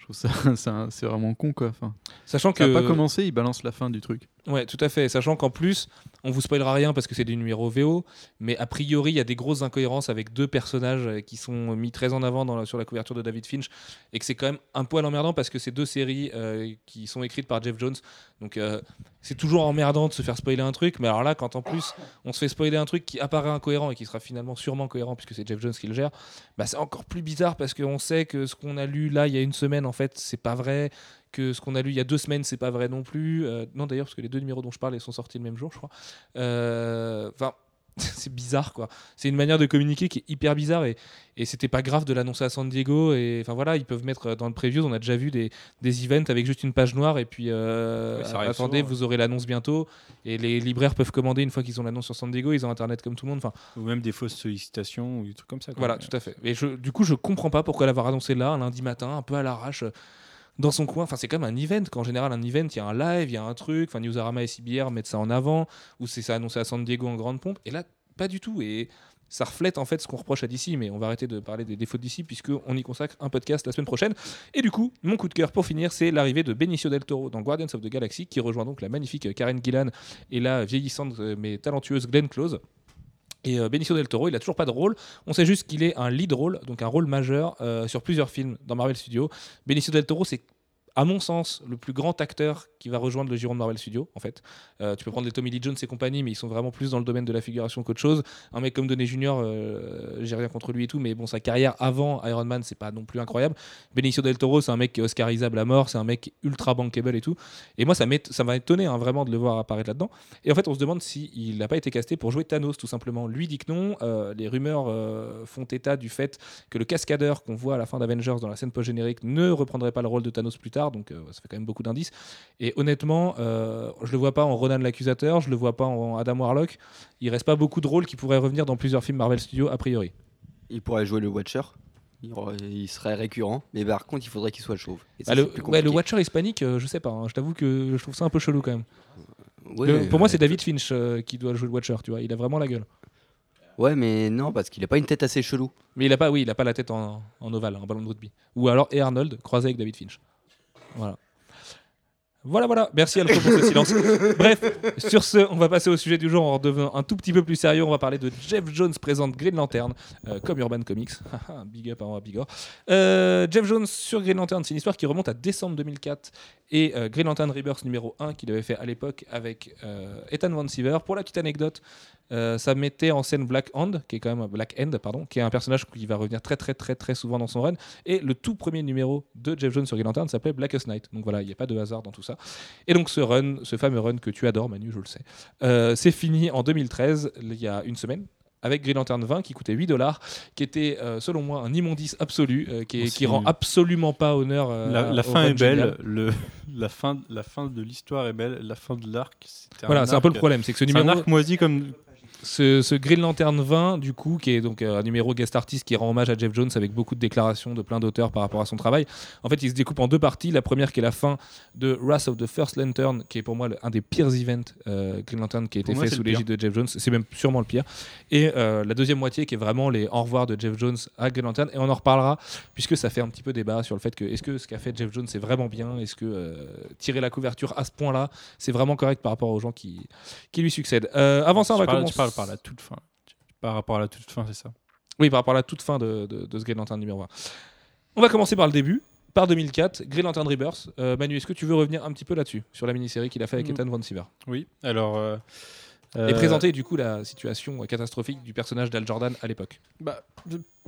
je trouve ça c'est vraiment con quoi. Enfin, Sachant ça que a pas commencé, ils balancent la fin du truc. Ouais, tout à fait. Sachant qu'en plus, on vous spoilera rien parce que c'est des numéros VO, mais a priori, il y a des grosses incohérences avec deux personnages euh, qui sont mis très en avant sur la couverture de David Finch et que c'est quand même un poil emmerdant parce que c'est deux séries euh, qui sont écrites par Jeff Jones. Donc euh, c'est toujours emmerdant de se faire spoiler un truc, mais alors là, quand en plus on se fait spoiler un truc qui apparaît incohérent et qui sera finalement sûrement cohérent puisque c'est Jeff Jones qui le gère, bah, c'est encore plus bizarre parce qu'on sait que ce qu'on a lu là il y a une semaine, en fait, c'est pas vrai que ce qu'on a lu il y a deux semaines, c'est pas vrai non plus. Euh, non, d'ailleurs, parce que les deux numéros dont je parle, ils sont sortis le même jour, je crois. Euh, Enfin, c'est bizarre, quoi. C'est une manière de communiquer qui est hyper bizarre et, et c'était pas grave de l'annoncer à San Diego. Et enfin voilà, ils peuvent mettre dans le preview, on a déjà vu des, des events avec juste une page noire et puis euh, arrive attendez, souvent, ouais. vous aurez l'annonce bientôt. Et les libraires peuvent commander une fois qu'ils ont l'annonce sur San Diego, ils ont internet comme tout le monde. Enfin, Ou même des fausses sollicitations ou des trucs comme ça. quoi. voilà, tout à fait. Et je, du coup, je comprends pas pourquoi l'avoir annoncé là, un lundi matin, un peu à l'arrache, dans son coin. Enfin, c'est quand même un event. Qu'en général, un event, il y a un live, il y a un truc. Enfin, Newsarama et CBR mettent ça en avant, ou c'est ça annoncé à San Diego en grande pompe. Et là, pas du tout. Et ça reflète en fait ce qu'on reproche à DC, mais on va arrêter de parler des défauts de DC puisqu'on y consacre un podcast la semaine prochaine. Et du coup, mon coup de cœur pour finir, c'est l'arrivée de Benicio del Toro dans Guardians of the Galaxy, qui rejoint donc la magnifique Karen Gillan et la vieillissante euh, mais talentueuse Glenn Close. Et euh, Benicio del Toro, il a toujours pas de rôle. On sait juste qu'il est un lead role, donc un rôle majeur euh, sur plusieurs films dans Marvel Studios. Benicio del Toro, c'est à mon sens, le plus grand acteur qui va rejoindre le giron de Marvel Studios, en fait. Euh, tu peux prendre les Tommy Lee Jones et compagnie, mais ils sont vraiment plus dans le domaine de la figuration qu'autre chose. Un mec comme Downey Jr., euh, j'ai rien contre lui et tout, mais bon, sa carrière avant Iron Man, c'est pas non plus incroyable. Benicio del Toro, c'est un mec oscarisable à mort, c'est un mec ultra bankable et tout. Et moi, ça m'a étonné hein, vraiment de le voir apparaître là-dedans. Et en fait, on se demande s'il n'a pas été casté pour jouer Thanos, tout simplement. Lui dit que non. Euh, les rumeurs font état du fait que le cascadeur qu'on voit à la fin d'Avengers dans la scène post-générique ne reprendrait pas le rôle de Thanos plus tard. Donc, euh, ça fait quand même beaucoup d'indices. Et honnêtement, euh, je le vois pas en Ronan l'accusateur, je le vois pas en Adam Warlock. Il reste pas beaucoup de rôles qui pourraient revenir dans plusieurs films Marvel Studios, a priori. Il pourrait jouer le Watcher. Il, serait récurrent. Mais par contre, il faudrait qu'il soit chauve. Et ça, Ah, le, ouais. Watcher hispanique, euh, je sais pas. hein. je t'avoue que je trouve ça un peu chelou quand même. Ouais, Le- pour moi, c'est David Finch qui doit jouer le Watcher, tu vois. Il a vraiment la gueule. Ouais, mais non, parce qu'il a pas une tête assez chelou. Mais il a pas, oui, il a pas la tête en, en ovale, un ballon de rugby. Ou alors et Arnold croisé avec David Finch. Voilà. Voilà, voilà. Merci Alpha pour ce silence. Bref, sur ce, on va passer au sujet du jour en redevenant un tout petit peu plus sérieux. On va parler de Jeff Jones présente Green Lantern, euh, comme Urban Comics. Haha, Big up à Bigor. Euh, Jeff Jones sur Green Lantern, c'est une histoire qui remonte à décembre 2004 et euh, Green Lantern Rebirth numéro 1 qu'il avait fait à l'époque avec Ethan Van Siever. Pour la petite anecdote, euh, ça mettait en scène Black Hand, qui est quand même Black End, pardon, qui est un personnage qui va revenir très très très très souvent dans son run. Et le tout premier numéro de Jeff Jones sur Green Lantern s'appelait Blackest Night. Donc voilà, il n'y a pas de hasard dans tout ça. Et donc ce run, ce fameux run que tu adores, Manu, je le sais, euh, c'est fini en 2013, il y a une semaine. Avec Green Lantern 20 qui coûtait 8 dollars, qui était euh, selon moi un immondice absolu, euh, qui, est- qui rend absolument pas honneur. euh, La, la fin est belle, le, la, fin, la fin de l'histoire est belle, la fin de l'arc, Voilà, c'est un peu le problème, c'est que ce numéro. un arc moisi comme. Ce, ce Green Lantern 20, du coup, qui est donc euh, un numéro guest artist qui rend hommage à Jeff Jones avec beaucoup de déclarations de plein d'auteurs par rapport à son travail. En fait, il se découpe en deux parties. La première qui est la fin de Wrath of the First Lantern, qui est pour moi le- un des pires events euh, Green Lantern qui a été Pour fait sous l'égide de Jeff Jones. C'est même sûrement le pire. Et euh, la deuxième moitié qui est vraiment les au revoir de Jeff Jones à Green Lantern. Et on en reparlera puisque ça fait un petit peu débat sur le fait que est-ce que ce qu'a fait Jeff Jones c'est vraiment bien? Est-ce que euh, tirer la couverture à ce point-là, c'est vraiment correct par rapport aux gens qui, qui lui succèdent? Avant ça, on va commencer. Par la toute fin. Par rapport à la toute fin, c'est ça. Oui, par rapport à la toute fin de, de, de ce Green Lantern numéro 1. On va commencer par le début, par 2004, Green Lantern Rebirth. Euh, Manu, est-ce que tu veux revenir un petit peu là-dessus, sur la mini-série qu'il a fait avec Mm. Ethan Von Siever Oui, alors. euh, Et euh, présenter du coup la situation catastrophique du personnage d'Al Jordan à l'époque. Bah,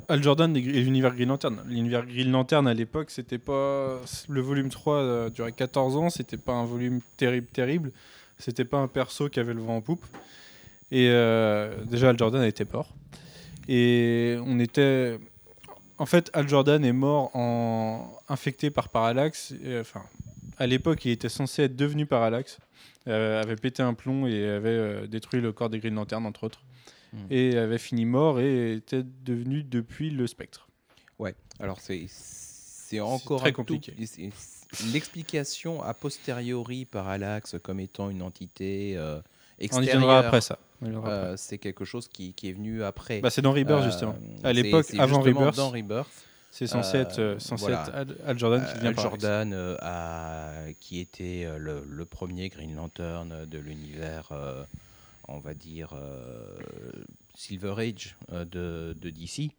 Al Jordan et l'univers Green Lantern. L'univers Green Lantern à l'époque, c'était pas. Le volume 3 euh, durait 14 ans, c'était pas un volume terrible, terrible. C'était pas un perso qui avait le vent en poupe. Et euh, déjà, Al Jordan était mort. Et on était. En fait, Al Jordan est mort en infecté par Parallax. Et, enfin, à l'époque, il était censé être devenu Parallax. Euh, avait pété un plomb et avait euh, détruit le corps des Green Lantern, entre autres. Mm. Et avait fini mort et était devenu depuis le spectre. Ouais, alors c'est c'est encore très un compliqué. L'explication a posteriori par Alax comme étant une entité euh, On y extérieure, viendra après ça. On y viendra après. euh, c'est quelque chose qui, qui est venu après. Bah, c'est dans Rebirth, Euh, justement. À l'époque, avant Rebirth, dans Rebirth, c'est censé euh, être, euh, censé voilà. être Al, Al Jordan qui euh, devient Al. Jordan euh, a- qui était euh, le, le premier Green Lantern de l'univers, euh, on va dire euh, Silver Age euh, de, de DC,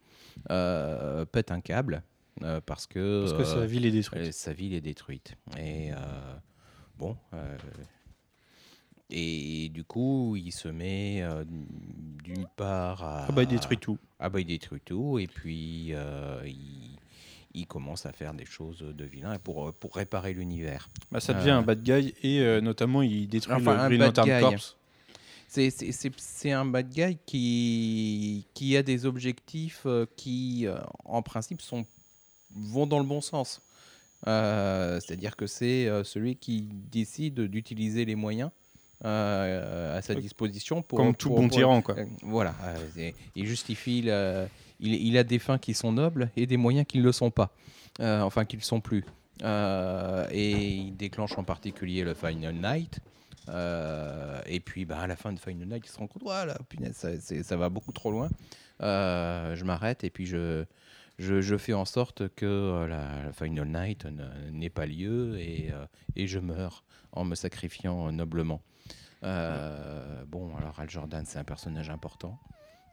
euh, pète un câble euh, parce que, Parce que euh, sa ville est détruite. euh, sa ville est détruite. Et euh, bon. Et du coup, il se met euh, d'une part à. Ah bah, il détruit tout. Ah bah, il détruit tout. Et puis, euh, il, il commence à faire des choses de vilain pour, pour réparer l'univers. Bah, ça devient Euh. un bad guy et notamment il détruit Enfin, le un Green Lantern. Corps. C'est- C'est c'est- c'est un bad guy qui, qui a des objectifs qui, en principe, sont, vont dans le bon sens. C'est-à-dire que c'est celui qui décide d'utiliser les moyens à sa disposition pour. Comme tout pour- bon pour- tyran, quoi. euh, Voilà. euh, il justifie. le- il, il a des fins qui sont nobles et des moyens qui ne le sont pas. Euh, enfin, qui ne le sont plus. Euh, et il déclenche en particulier le Final Night. Euh, et puis, bah, à la fin de Final Night, il se rend compte, voilà, punaise, ça, ça va beaucoup trop loin. Euh, je m'arrête et puis je, je, je fais en sorte que euh, la, la Final Night n'ait pas lieu et, euh, et je meurs en me sacrifiant noblement. Euh, bon, alors Al Jordan, c'est un personnage important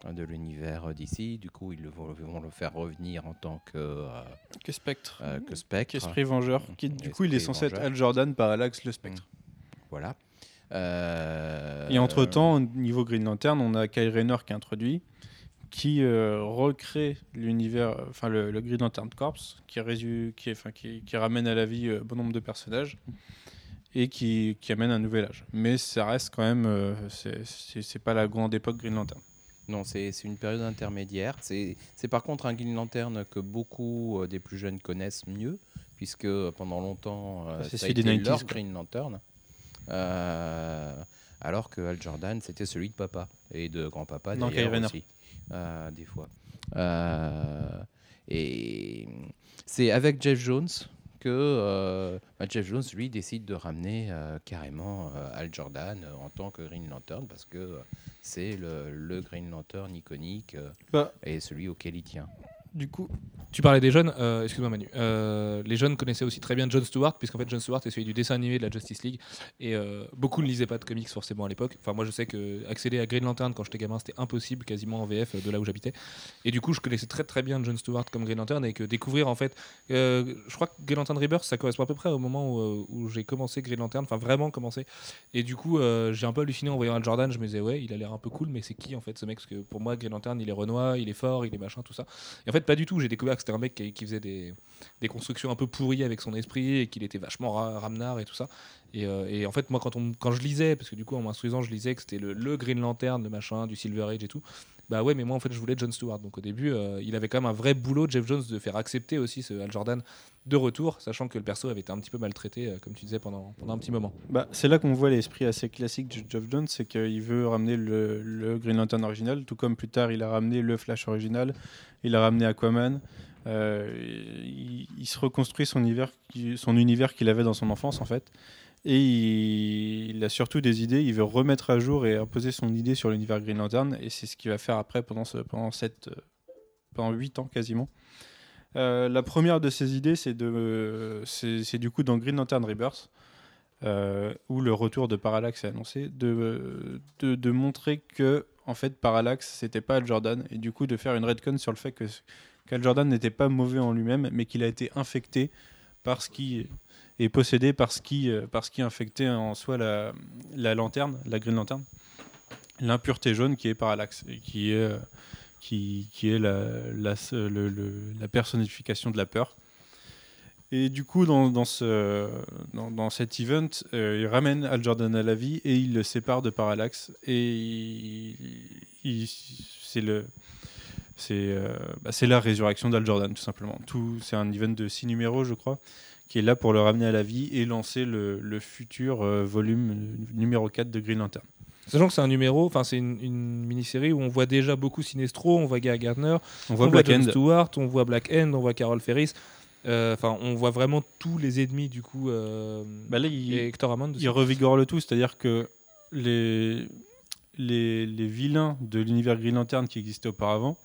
hein, de l'univers d'ici. Du coup, ils le vont, vont le faire revenir en tant que, euh, Que Spectre. euh, que Spectre. Qu'Esprit Vengeur. Qui, du coup, il est Esprit censé être. Al Jordan, Parallax, le Spectre. Voilà. Euh, Et entre-temps, au niveau Green Lantern, on a Kyle Rayner qui est introduit, qui euh, recrée l'univers, enfin le, le Green Lantern Corps, qui, résu- qui, enfin, qui, qui ramène à la vie euh, bon nombre de personnages et qui, qui amène un nouvel âge. Mais ça reste quand même, euh, c'est- pas la grande époque Green Lantern. Non, c'est une période intermédiaire. C'est par contre un Green Lantern que beaucoup euh, des plus jeunes connaissent mieux, puisque pendant longtemps, euh, C'est celui des été 90s, leur. Green Lantern. Alors que Al Jordan, c'était celui de papa et de grand-papa d'ailleurs aussi, des fois. Euh, et c'est avec Jeff Jones que euh, bah, Jeff Jones, lui, décide de ramener euh, carrément euh, Al Jordan euh, en tant que Green Lantern parce que euh, c'est le, le Green Lantern iconique euh, Bah. et celui auquel il tient. Du coup, Tu parlais des jeunes, euh, excuse-moi Manu. Euh, les jeunes connaissaient aussi très bien John Stewart, puisqu'en fait John Stewart est celui du dessin animé de la Justice League. Et euh, beaucoup ne lisaient pas de comics forcément à l'époque. Enfin, moi je sais que accéder à Green Lantern quand j'étais gamin c'était impossible quasiment en VF de là où j'habitais. Et du coup, je connaissais très très bien John Stewart comme Green Lantern et que découvrir en fait. je crois que Green Lantern Rebirth ça correspond à peu près au moment où, j'ai commencé Green Lantern, enfin vraiment commencé. Et du coup, j'ai un peu halluciné en voyant Al Jordan. Je me disais, ouais, il a l'air un peu cool, mais c'est qui en fait ce mec? Parce que pour moi, Green Lantern il est Renoir, il est fort, il est machin, tout ça. Et en fait, pas du tout. J'ai découvert que c'était un mec qui, faisait des, des constructions un peu pourries avec son esprit et qu'il était vachement ra- ramenard et tout ça. Et, euh, et en fait, moi, quand, on, quand je lisais, parce que du coup, en m'instruisant, je lisais que c'était le, le Green Lantern, le machin, du Silver Age et tout, bah ouais, mais moi en fait je voulais John Stewart. Donc au début, euh, il avait quand même un vrai boulot, Jeff Jones, de faire accepter aussi ce Al Jordan de retour, sachant que le perso avait été un petit peu maltraité, euh, comme tu disais, pendant, pendant un petit moment. Bah, c'est là qu'on voit l'esprit assez classique de Geoff Jones, c'est qu'il veut ramener le, Green Lantern original, tout comme plus tard il a ramené le Flash original, il a ramené Aquaman. Euh, il, se reconstruit son univers qu'il avait dans son enfance en fait. Et il, a surtout des idées, il veut remettre à jour et imposer son idée sur l'univers Green Lantern, et c'est ce qu'il va faire après pendant, pendant, pendant 8 ans quasiment. Euh, la première de ses idées, c'est du coup dans Green Lantern Rebirth, euh, où le retour de Parallax est annoncé, de, de, de montrer que en fait Parallax c'était pas Al Jordan, et du coup de faire une redcon sur le fait que qu'Al Jordan n'était pas mauvais en lui-même, mais qu'il a été infecté par ce qui est possédé par ce qui, euh, par ce qui infectait en soi la, la lanterne, la Green Lantern, l'impureté jaune qui est Parallax, et qui est, euh, qui, qui est la, la, le- la personnification de la peur. Et du coup, dans, dans, ce, dans, cet event, euh, il ramène Al Jordan à la vie et il le sépare de Parallax. Et c'est le. C'est euh, bah, la résurrection d'Al Jordan, tout simplement. Tout, c'est un event de 6 numéros, je crois, qui est là pour le ramener à la vie et lancer le, le futur euh, volume euh, numéro 4 de Green Lantern. Sachant que c'est un numéro, enfin c'est une, une mini-série où on voit déjà beaucoup Sinestro, on voit Guy Gardner, On on voit voit Black End. Stewart, on voit Black End, on voit Carol Ferris. Euh, Enfin, on voit vraiment tous les ennemis du coup. euh, Bah là, il- et Hector Hammond. il revigore le tout, c'est-à-dire que les, les, les vilains de l'univers Green Lantern qui existait auparavant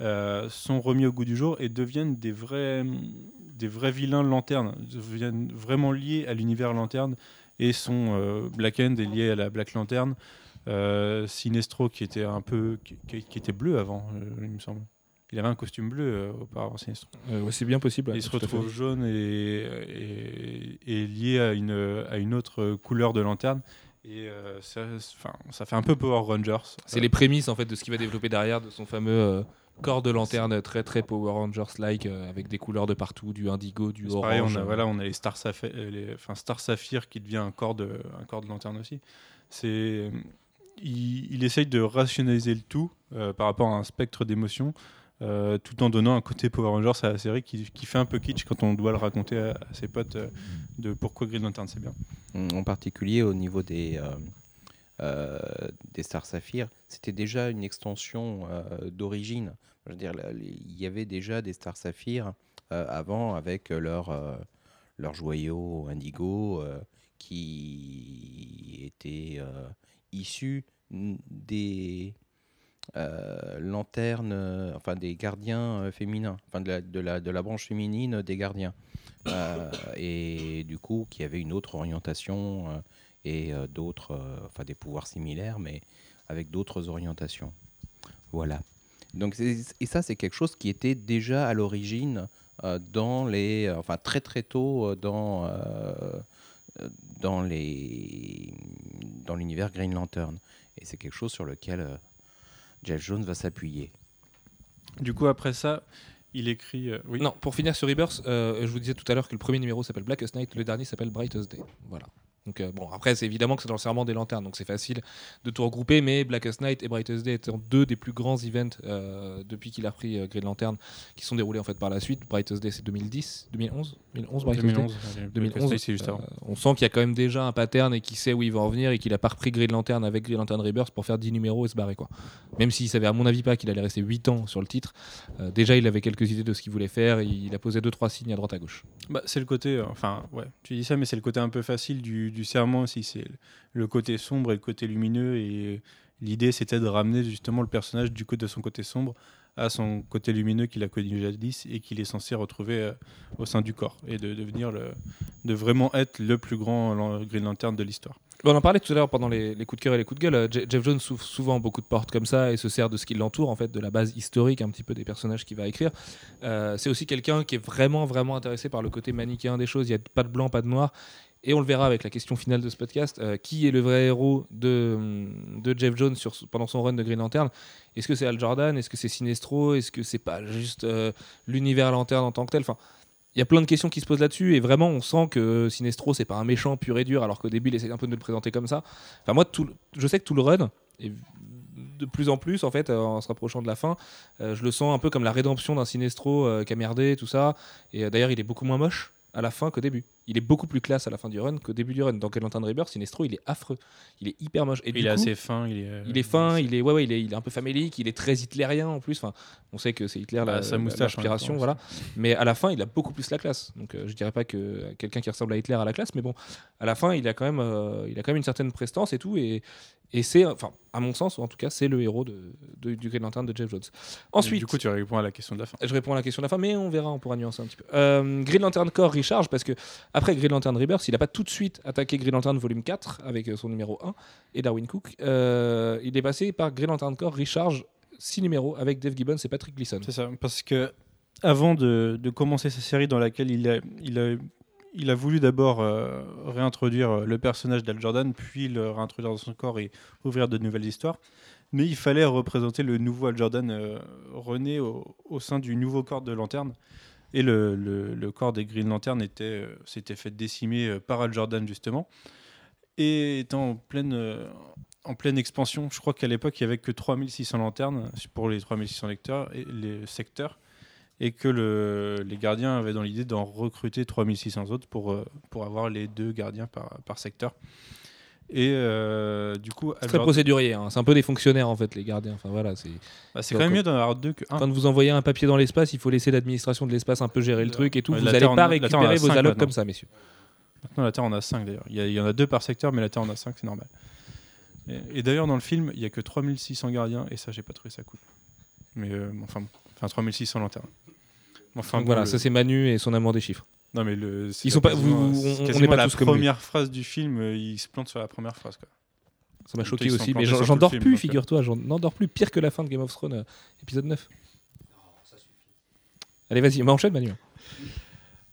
euh, sont remis au goût du jour et deviennent des vrais, des vrais vilains lanternes, deviennent vraiment liés à l'univers lanterne et sont euh, Black End est lié à la Black Lantern, euh, Sinestro qui était un peu qui, était bleu avant, euh, il me semble. Il avait un costume bleu euh, auparavant Sinestro. Euh, ouais, c'est bien possible. ouais, il se retrouve jaune et, et, et lié à une, à une autre couleur de lanterne. Et euh, ça, enfin, ça fait un peu Power Rangers. C'est les prémices en fait de ce qu'il va développer derrière de son fameux euh, corps de lanterne très très Power Rangers-like euh, avec des couleurs de partout, du indigo, du C'est orange. pareil, on a, euh, voilà, on a les Star, Sapphire, euh, les, enfin, Star Saphir qui devient un corps de, un corps de lanterne aussi. C'est, il, il essaye de rationaliser le tout euh, par rapport à un spectre d'émotions, euh, tout en donnant un côté Power Rangers à la série qui, qui fait un peu kitsch quand on doit le raconter à, à ses potes euh, de pourquoi Green Lantern c'est bien. En particulier au niveau des, euh, euh, des Star Saphir, c'était déjà une extension euh, d'origine. Je veux dire, il y avait déjà des Star Saphir euh, avant avec leur, euh, leur joyau indigo euh, qui était euh, issu n- des euh, lanternes, euh, enfin des gardiens euh, féminins, enfin de la, de, la, de la branche féminine des gardiens. Euh, et du coup, qui avait une autre orientation euh, et euh, d'autres, euh, enfin des pouvoirs similaires, mais avec d'autres orientations. Voilà. Donc, et ça, c'est quelque chose qui était déjà à l'origine euh, dans les, enfin très très tôt euh, dans euh, dans les dans l'univers Green Lantern. Et c'est quelque chose sur lequel euh, Jeff Jones va s'appuyer. Du coup, après ça, il écrit. euh, oui. Non, pour finir sur Rebirth, euh, je vous disais tout à l'heure que le premier numéro s'appelle Blackest Night, le dernier s'appelle Brightest Day. Voilà. Donc euh, bon, après c'est évidemment que c'est dans le serment des lanternes, donc c'est facile de tout regrouper, mais Blackest Night et Brightest Day étant deux des plus grands events euh, depuis qu'il a pris euh, Green Lantern, qui sont déroulés en fait par la suite. Brightest Day c'est 2010, 2011, 2011 Brightest Day? 2011. 2011, c'est juste euh, avant. on sent qu'il y a quand même déjà un pattern et qu'il sait où il va en venir et qu'il a pas repris Green Lantern avec Green Lantern Rebirth pour faire 10 numéros et se barrer quoi. Même s'il savait à mon avis pas qu'il allait rester 8 ans sur le titre, euh, déjà il avait quelques idées de ce qu'il voulait faire et il a posé deux trois signes à droite à gauche. Bah, c'est le côté, euh, enfin, ouais, tu dis ça, mais c'est le côté un peu facile du, du serment aussi. C'est le- côté sombre et le côté lumineux. Et l'idée, c'était de ramener justement le personnage du côté de son côté sombre à son côté lumineux qu'il a connu jadis et qu'il est censé retrouver euh, au sein du corps et de devenir le, de vraiment être le plus grand Green Lantern de l'histoire. On en parlait tout à l'heure pendant les, coups de cœur et les coups de gueule. Euh, Je- Jeff Jones ouvre souvent beaucoup de portes comme ça et se sert de ce qui l'entoure, en fait, de la base historique un petit peu des personnages qu'il va écrire. Euh, c'est aussi quelqu'un qui est vraiment, vraiment intéressé par le côté manichéen des choses. Il n'y a pas de blanc, pas de noir. Et on le verra avec la question finale de ce podcast. euh, qui est le vrai héros de, de Jeff Jones pendant son run de Green Lantern? Est-ce que c'est Al Jordan? Est-ce que c'est Sinestro? Est-ce que c'est pas juste euh, l'univers Lanterne en tant que tel? Enfin, il y a plein de questions qui se posent là-dessus et vraiment on sent que Sinestro c'est pas un méchant pur et dur alors qu'au début il essaie un peu de le présenter comme ça. Enfin moi je sais que tout le run et de plus en plus, en fait, euh, en se rapprochant de la fin, je le sens un peu comme la rédemption d'un Sinestro euh, qui a merdé, tout ça. Et d'ailleurs, il est beaucoup moins moche à la fin qu'au début. Il est beaucoup plus classe à la fin du run qu'au début du run. Dans Green Lantern Rebirth, Sinestro, il est affreux. Il est hyper moche. Et il est coup, assez fin. Il est, euh, il est fin, il est, ouais, ouais, il est, il est un peu famélique, il est très hitlérien en plus. Enfin, on sait que c'est Hitler Bah, la, sa la- moustache, l'inspiration, voilà. Mais à la fin, il a beaucoup plus la classe. Donc, euh, je dirais pas que quelqu'un qui ressemble à Hitler a la classe, mais bon, à la fin, il a quand même, euh, il a quand même une certaine prestance et tout. Et, et c'est, enfin, à mon sens, en tout cas, c'est le héros de, de- du Green Lantern de Jeff Jones. Ensuite, Du coup, tu réponds à la question de la fin. je réponds à la question de la fin, mais on verra, on pourra nuancer un petit peu. Euh, Green Lantern Corps recharge parce que après Green Lantern Rebirth, il n'a pas tout de suite attaqué Green Lantern volume 4 avec euh, son numéro 1 et Darwin Cook. Euh, il est passé par Green Lantern Corps recharge 6 numéros avec Dave Gibbons et Patrick Gleason. C'est ça, parce que avant de, commencer sa série dans laquelle il a, il a, il a voulu d'abord euh, réintroduire le personnage d'Al Jordan, puis le réintroduire dans son corps et ouvrir de nouvelles histoires. Mais il fallait représenter le nouveau Al Jordan rené au, au sein du nouveau corps de Lanterne. Et le, le- corps des Green Lantern était, euh, s'était fait décimer euh, par Al Jordan, justement. Et étant en pleine, euh, en pleine expansion, je crois qu'à l'époque, il n'y avait que 3600 lanternes pour les 3600 lecteurs et les secteurs. Et que le- les gardiens avaient dans l'idée d'en recruter 3600 autres pour, pour avoir les deux gardiens par secteur. Et euh, du coup, C'est très procédurier, hein. c'est un peu des fonctionnaires en fait, les gardiens. Enfin voilà, c'est bah, c'est quand même mieux d'en avoir deux que un. quand vous envoyez un papier dans l'espace, il faut laisser l'administration de l'espace un peu gérer le Ouais, truc et tout. la vous n'allez pas a récupérer vos allocs comme ça, messieurs. Maintenant, la Terre en a 5 d'ailleurs. Il y, il y en a deux par secteur, mais la Terre en a 5, c'est normal. Et, et d'ailleurs, dans le film, il n'y a que 3600 gardiens, et ça, j'ai pas trouvé ça cool. Mais euh, enfin, bon. enfin 3600 lanternes. Enfin, bon, voilà, le- ça c'est Manu et son amour des chiffres. Non, mais le, Ils sont pas- vous- on- n'est pas la tous comme lui. première phrase du film, euh, il se plante sur la première phrase. Quoi. Ça m'a Ils choqué aussi, mais j'en dors plus, euh. figure-toi. J'en dors plus. Pire que la fin de Game of Thrones, euh, épisode 9. Allez, vas-y, mais enchaîne, Manu.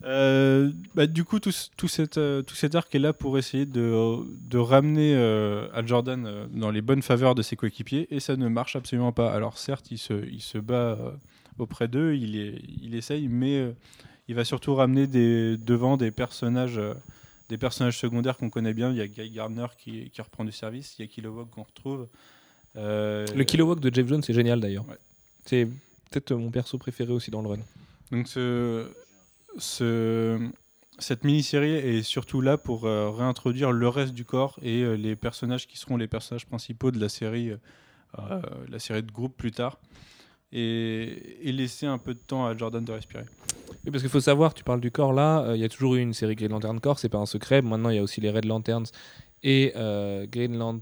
Euh, bah, du coup, tout, ce- tout, cet, euh, tout cet arc est là pour essayer de, de ramener euh, Al Jordan euh, dans les bonnes faveurs de ses coéquipiers et ça ne marche absolument pas. Alors certes, il se, il se bat euh, auprès d'eux, il, est- il essaye, mais euh, il va surtout ramener des, devant des personnages, euh, des personnages secondaires qu'on connaît bien. Il y a Guy Gardner qui, qui reprend du service, il y a Kilowog qu'on retrouve. Euh, Le Kilowog de Jeff Jones, c'est génial d'ailleurs. Ouais. C'est peut-être mon perso préféré aussi dans le run. Donc ce, ce- cette mini-série est surtout là pour euh, réintroduire le reste du corps et euh, les personnages qui seront les personnages principaux de la série, euh, la série de groupe plus tard, et, et laisser un peu de temps à Jordan de respirer. Oui, parce qu'il faut savoir, tu parles du corps là, euh, il y a toujours eu une série Green Lantern Corps, c'est pas un secret. Maintenant, il y a aussi les Red Lanterns et euh, Green Lantern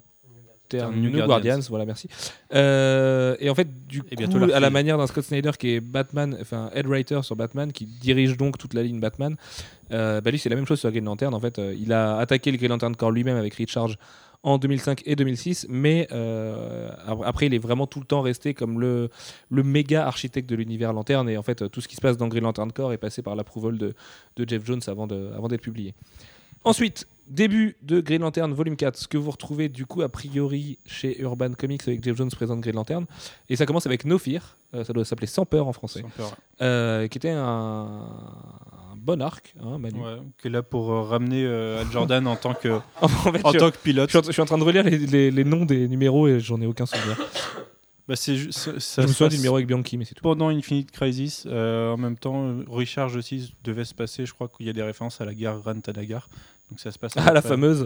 New Guardians. Guardians. Voilà, merci. Euh, et en fait, du Et coup, à la manière d'un Scott Snyder qui est Batman, enfin head writer sur Batman, qui dirige donc toute la ligne Batman, euh, bah lui, c'est la même chose sur Green Lantern. En fait, euh, il a attaqué le Green Lantern Corps lui-même avec Recharge en 2005 et 2006, mais euh, après, il est vraiment tout le temps resté comme le, le méga architecte de l'univers Lanterne. Et en fait, tout ce qui se passe dans Green Lantern Corps est passé par l'approval de, de Jeff Jones avant de- avant d'être publié. Ensuite, début de Green Lantern volume 4, ce que vous retrouvez du coup a priori chez Urban Comics avec Jeff Jones présente Green Lantern. Et ça commence avec No Fear, euh, ça doit s'appeler Sans peur en français, Sans peur. euh, qui était un bon arc, hein, Manu. Ouais, qui est là pour euh, ramener euh, Al Jordan en tant que, en fait, en je, tant que pilote. je suis en- je suis en train de relire les, les- les noms des numéros et j'en ai aucun souvenir. Bah, c'est ju- ça, ça je me souviens du numéro avec Bianchi, mais c'est tout. Pendant Infinite Crisis, euh, en même temps, Recharge aussi devait se passer. Je crois qu'il y a des références à la guerre Rantanagar. Donc ça se passe. à Ah, la fameuse,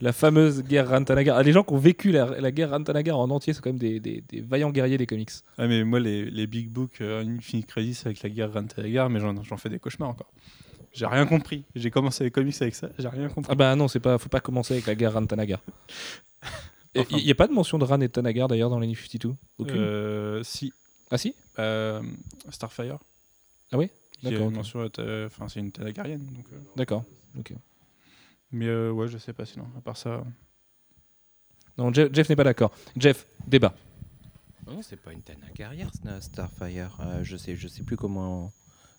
la fameuse guerre Rantanagar. Ah, les gens qui ont vécu la, la guerre Rantanagar en entier, c'est quand même des, des- des vaillants guerriers des comics. Ah, mais moi, les, les big books euh, Infinite Crisis avec la guerre Rantanagar, mais j'en fais des cauchemars encore. J'ai rien compris. J'ai commencé les comics avec ça, j'ai rien compris. Ah bah non, c'est pas, faut pas commencer avec la guerre Rantanagar. Il Enfin. n'y a pas de mention de Ran et Tanagar d'ailleurs dans les New 52 Aucune? Euh, si. Ah si? Euh, Starfire. Ah oui? D'accord, ok. une mention, Enfin, c'est une Tanagarienne. Euh, D'accord. ok. Mais euh, ouais, je sais pas sinon. À part ça. Non, Jeff, Jeff n'est pas d'accord. Jeff, débat. Non, c'est pas une Tanagarière, Sna- Starfire. Euh, je sais, je sais plus comment,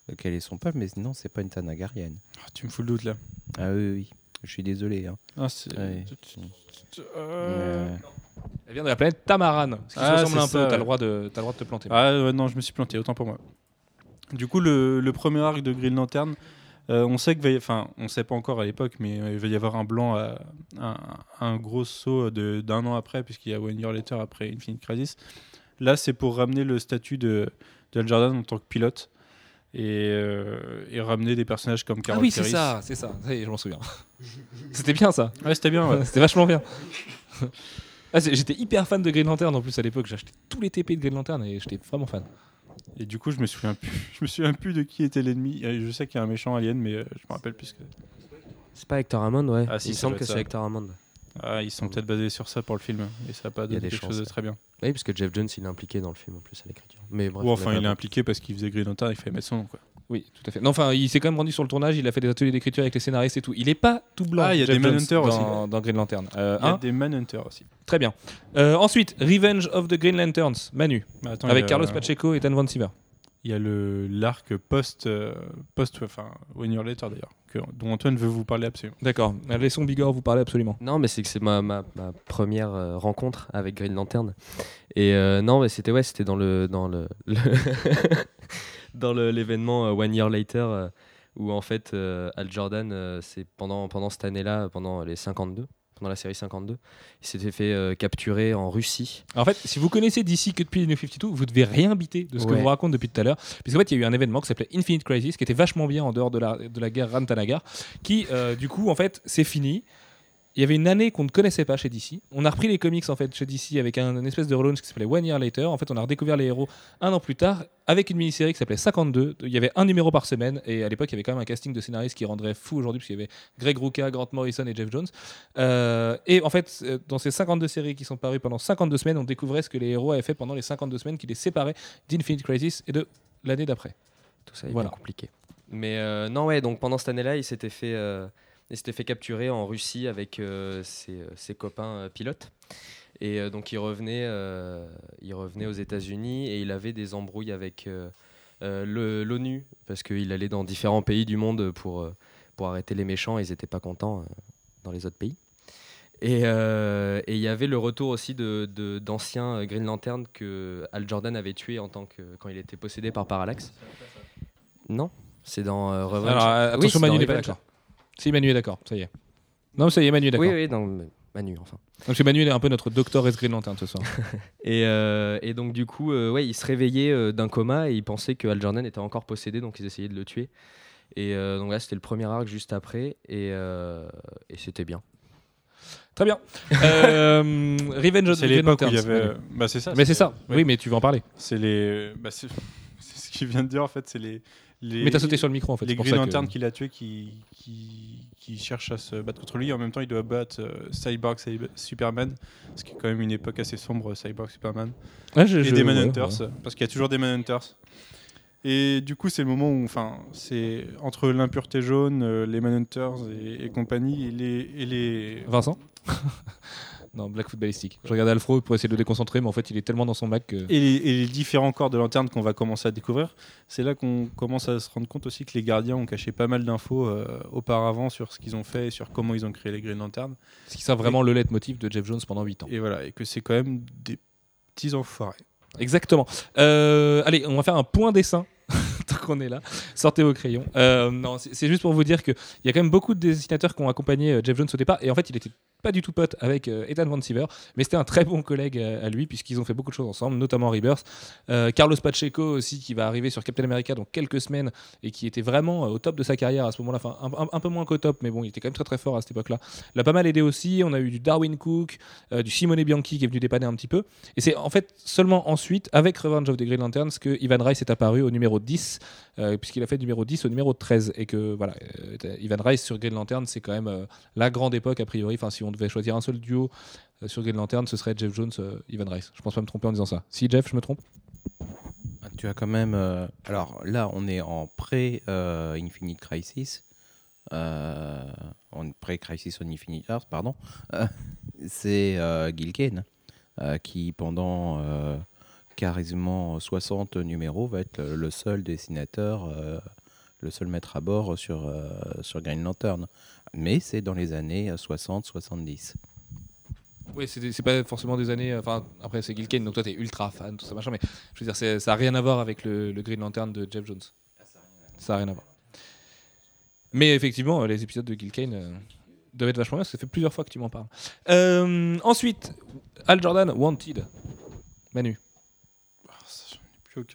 euh, quel est son peuple, mais non, c'est pas une Tanagarienne. Ah, tu me fous le doute là. Ah oui, oui. Je suis désolé. Hein. Ah, c'est. Ouais. Euh, Elle vient de la planète Tamaran. Ce qui Ah, se ressemble un peu. T'as le, droit de- t'as le droit de te planter. Ah ouais, non, je me suis planté, autant pour moi. Du coup, le, le premier arc de Green Lantern Euh, on sait que, va y- enfin, on sait pas encore à l'époque, mais euh, il va y avoir un blanc, à- un, un gros saut d'un an après, puisqu'il y a One Year Later après Infinite Crisis. Là, c'est pour ramener le statut de, de Jordan en tant que pilote et, euh, et ramener des personnages comme Ah Carol oui, c'est ça, c'est ça. Ça y est, je m'en souviens. C'était bien ça. Ouais, c'était bien. ouais. C'était vachement bien. Ah, j'étais hyper fan de Green Lantern en plus à l'époque. J'achetais tous les TP de Green Lantern et j'étais vraiment fan. Et du coup, je me souviens plus. Je me souviens plus de qui était l'ennemi. Je sais qu'il y a un méchant alien, mais euh, je me rappelle plus. Que... C'est pas Hector Hammond, ouais. Ah, si, Il me semble que c'est. Hector Hammond. Ah, ils sont peut-être basés sur ça pour le film, et ça n'a pas Il y a donné des quelque chances, chose de très bien. Oui, parce que Jeff Jones, il est impliqué dans le film en plus à l'écriture. Mais bref, Ou enfin, il est impliqué parce qu'il faisait Green Lantern, il fallait mettre son nom. Quoi. Oui, tout à fait. Non, enfin, il s'est quand même rendu sur le tournage. Il a fait des ateliers d'écriture avec les scénaristes et tout. Il est pas tout blanc. Ah, il y a Jeff des Jones, Manhunters aussi. dans, dans Green Lantern. Euh, Il y a hein des Manhunters aussi. Très bien. Euh, ensuite, Revenge of the Green Lanterns, Manu, attends, avec a- Carlos Pacheco et Dan Van Siever. Il y a le l'arc post, euh, post, enfin, Year Later d'ailleurs, que- dont Antoine veut vous parler absolument. D'accord. Laissons Bigor vous parler absolument. Non, mais c'est que c'est ma, ma, ma première euh, rencontre avec Green Lantern. Et euh, non, mais c'était ouais, c'était dans le dans le, le- dans l'événement euh, One Year Later euh, où en fait euh, Al Jordan, c'est pendant pendant cette année-là, pendant les 52, pendant la série 52, il s'était fait euh, capturer en Russie. En fait, si vous connaissez d'ici que depuis les New 52, vous devez rien biter de ce que je vous raconte depuis tout à l'heure. Puisqu'en fait, il y a eu un événement qui s'appelait Infinite Crisis, qui était vachement bien en dehors de la, de la guerre Rantanagar, qui, euh, du coup, en fait, c'est fini. Il y avait une année qu'on ne connaissait pas chez DC. On a repris les comics en fait chez DC avec un, une espèce de relaunch qui s'appelait One Year Later. En fait, on a redécouvert les héros un an plus tard avec une mini-série qui s'appelait 52. Il y avait un numéro par semaine et à l'époque, il y avait quand même un casting de scénaristes qui rendrait fou aujourd'hui parce qu'il y avait Greg Rucka, Grant Morrison et Jeff Jones. Euh, et en fait, euh, dans ces 52 séries qui sont parues pendant 52 semaines, on découvrait ce que les héros avaient fait pendant les 52 semaines qui les séparaient d'Infinite Crisis et de l'année d'après. Tout ça est Voilà. bien compliqué. Mais euh, non, ouais, donc pendant cette année-là, il s'était fait, euh, il s'était fait capturer en Russie avec euh, ses, euh, ses copains euh, pilotes. Et euh, donc il revenait, euh, il revenait aux États-Unis et il avait des embrouilles avec euh, euh, l'ONU parce qu'il allait dans différents pays du monde pour, pour arrêter les méchants et ils n'étaient pas contents euh, dans les autres pays. Et euh, et il y avait le retour aussi de- de- d'anciens euh, Green Lantern que Al Jordan avait tué en tant que quand il était possédé par Parallax. Non, c'est dans euh, Revenge. Alors Oui, attention, c'est Manu n'est pas d'accord. Si Manu est d'accord, ça y est. Non, ça y est, Manu est d'accord. Oui, oui, dans Manu, enfin. Donc, Manu est un peu notre docteur S Green Lantern ce soir. Et, euh, et donc du coup, euh, ouais, il se réveillait euh, d'un coma et il pensait que Al Jordan était encore possédé, donc ils essayaient de le tuer. Et euh, donc là, c'était le premier arc juste après, et, euh, et c'était bien. Très bien. Euh, Revenge of the C'est l'époque où il y avait. Bah, c'est ça. Mais c'est ça. oui. Oui, mais tu veux en parler. C'est les. Bah, c'est c'est ce qu'il vient de dire en fait. C'est les. Les... Mais t'as sauté sur le micro en fait. les Green Lantern qu'il a tué qui, qui, qui cherchent à se battre contre lui. En même temps, il doit battre euh, Cyborg, Superman, ce qui est quand même une époque assez sombre, Cyborg, Superman. Je- et je- des ouais, Manhunters, ouais. parce qu'il y a toujours des Manhunters. Et du coup, c'est le moment où, enfin, c'est entre l'impureté jaune, euh, les Manhunters et, et compagnie, et les, et les, Vincent? Non, Black Foot Ballistic. Je regardais Alfro pour essayer de le déconcentrer, mais en fait, il est tellement dans son bac que. et les, et les différents corps de lanterne qu'on va commencer à découvrir. C'est là qu'on commence à se rendre compte aussi que les gardiens ont caché pas mal d'infos euh, auparavant sur ce qu'ils ont fait et sur comment ils ont créé les Green Lanterns. Ce qui sera vraiment le leitmotiv de Jeff Jones pendant 8 ans. Et voilà, et que c'est quand même des petits enfoirés. Exactement. Euh, allez, on va faire un point dessin. Tant qu'on est là, sortez vos crayons. Euh, non, c'est juste pour vous dire qu'il y a quand même beaucoup de dessinateurs qui ont accompagné euh, Jeff Jones au départ. Et en fait, il était pas du tout pote avec euh, Ethan Van Siever, mais c'était un très bon collègue à lui, puisqu'ils ont fait beaucoup de choses ensemble, notamment Rebirth. Carlos Pacheco aussi, qui va arriver sur Captain America dans quelques semaines et qui était vraiment au top de sa carrière à ce moment-là. Enfin, un peu moins qu'au top, mais bon, il était quand même très très fort à cette époque-là. L'a pas mal aidé aussi. On a eu du Darwin Cook, euh, du Simone Bianchi qui est venu dépanner un petit peu. Et c'est en fait seulement ensuite, avec Revenge of the Green Lanterns, que Ivan Rice est apparu au numéro 10, euh, puisqu'il a fait numéro 10 au numéro 13. Et que voilà, euh, Ivan Rice sur Green Lantern, c'est quand même euh, la grande époque a priori. Enfin, si on devait choisir un seul duo sur Green Lantern, ce serait Jeff Jones, Ivan Rice. Je pense pas me tromper en disant ça. Si Jeff, je me trompe? Ah, Tu as quand même. alors là, on est en pré-Infinite Crisis. En pré-Crisis on Infinite Earth, pardon. C'est Gil Kane qui, pendant quasiment 60 numéros, va être le, seul dessinateur, euh, le seul maître à bord sur, euh, sur Green Lantern. Mais c'est dans les années 60-70. Oui, c'est pas forcément des années. Enfin, après, c'est Gil Kane, donc toi, t'es ultra fan, tout ça, machin. Mais je veux dire, ça a rien à voir avec le, Green Lantern de Jeff Jones. Ça a rien à voir. Mais effectivement, les épisodes de Gil Kane euh, doivent être vachement bien, parce que ça fait plusieurs fois que tu m'en parles. Euh, ensuite, Al Jordan, Wanted. Manu,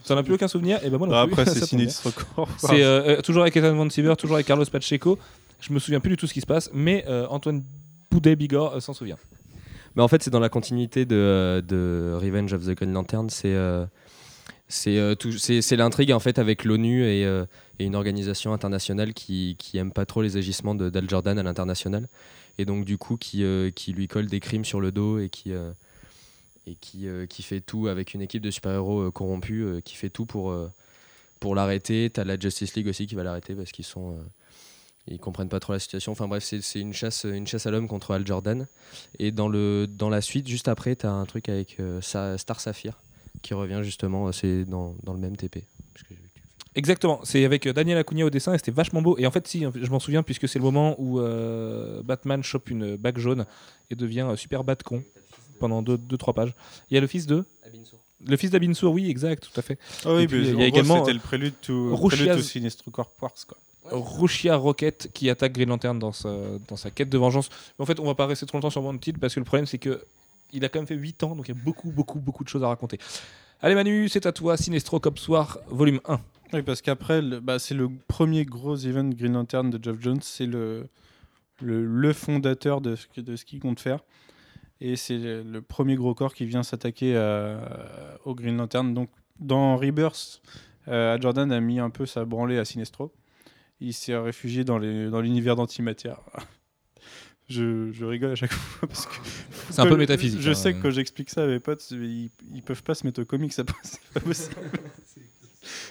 t'en as plus aucun souvenir Et ben moi non Ah, plus. Après, Ça c'est. Sinistre. C'est euh, euh, toujours avec Ethan Van Siever, toujours avec Carlos Pacheco. Je me souviens plus du tout ce qui se passe, mais euh, Antoine Boudet-Bigorre euh, s'en souvient. Mais en fait, c'est dans la continuité de, de Revenge of the Green Lantern. C'est euh, c'est euh, l'intrigue en fait avec l'ONU et, euh, et une organisation internationale qui qui aime pas trop les agissements de d'Al Jordan à l'international et donc du coup qui euh, qui lui colle des crimes sur le dos et qui euh, et qui euh, qui fait tout avec une équipe de super-héros euh, corrompus euh, qui fait tout pour pour l'arrêter. T'as la Justice League aussi qui va l'arrêter parce qu'ils sont ils comprennent pas trop la situation. Enfin bref, c'est une chasse, une chasse à l'homme contre Al Jordan. Et dans, le, dans la suite, juste après, tu as un truc avec Star Sapphire qui revient justement, c'est dans, dans le même TP. Tu- Exactement, c'est avec Daniel Acuna au dessin et c'était vachement beau. Et en fait, si, je m'en souviens puisque c'est le moment où Batman chope une bague jaune et devient euh, super Batcon pendant 2-3 pages. Il y a le fils de. Le fils d'Abin Sur, oui, exact, tout à fait. Ah oui, Et puis, mais il y a également, C'était euh, le prélude to, Rushiaz- prélude to Sinistre Corps Wars, quoi. Rushia Rocket qui attaque Green Lantern dans sa, dans sa quête de vengeance. Mais en fait, on va pas rester trop longtemps sur Wanted parce que le problème, c'est que il a quand même fait 8 ans, donc il y a beaucoup, beaucoup, beaucoup de choses à raconter. Allez, Manu, c'est à toi. Sinestro Cop Soir, volume 1. Oui, parce qu'après, le- bah, c'est le premier gros event Green Lantern de Geoff Jones. C'est le, le, le fondateur de ce, de ce qu'il compte faire. Et c'est le, premier gros corps qui vient s'attaquer à- au Green Lantern. Donc, dans Rebirth, euh, Jordan a mis un peu sa branlée à Sinestro. Il s'est réfugié dans les- dans l'univers d'antimatière. Je, je rigole à chaque fois parce que C'est un peu que- métaphysique. Je hein. sais que quand j'explique ça à mes potes, ils, ils peuvent pas se mettre au comics, c'est pas possible.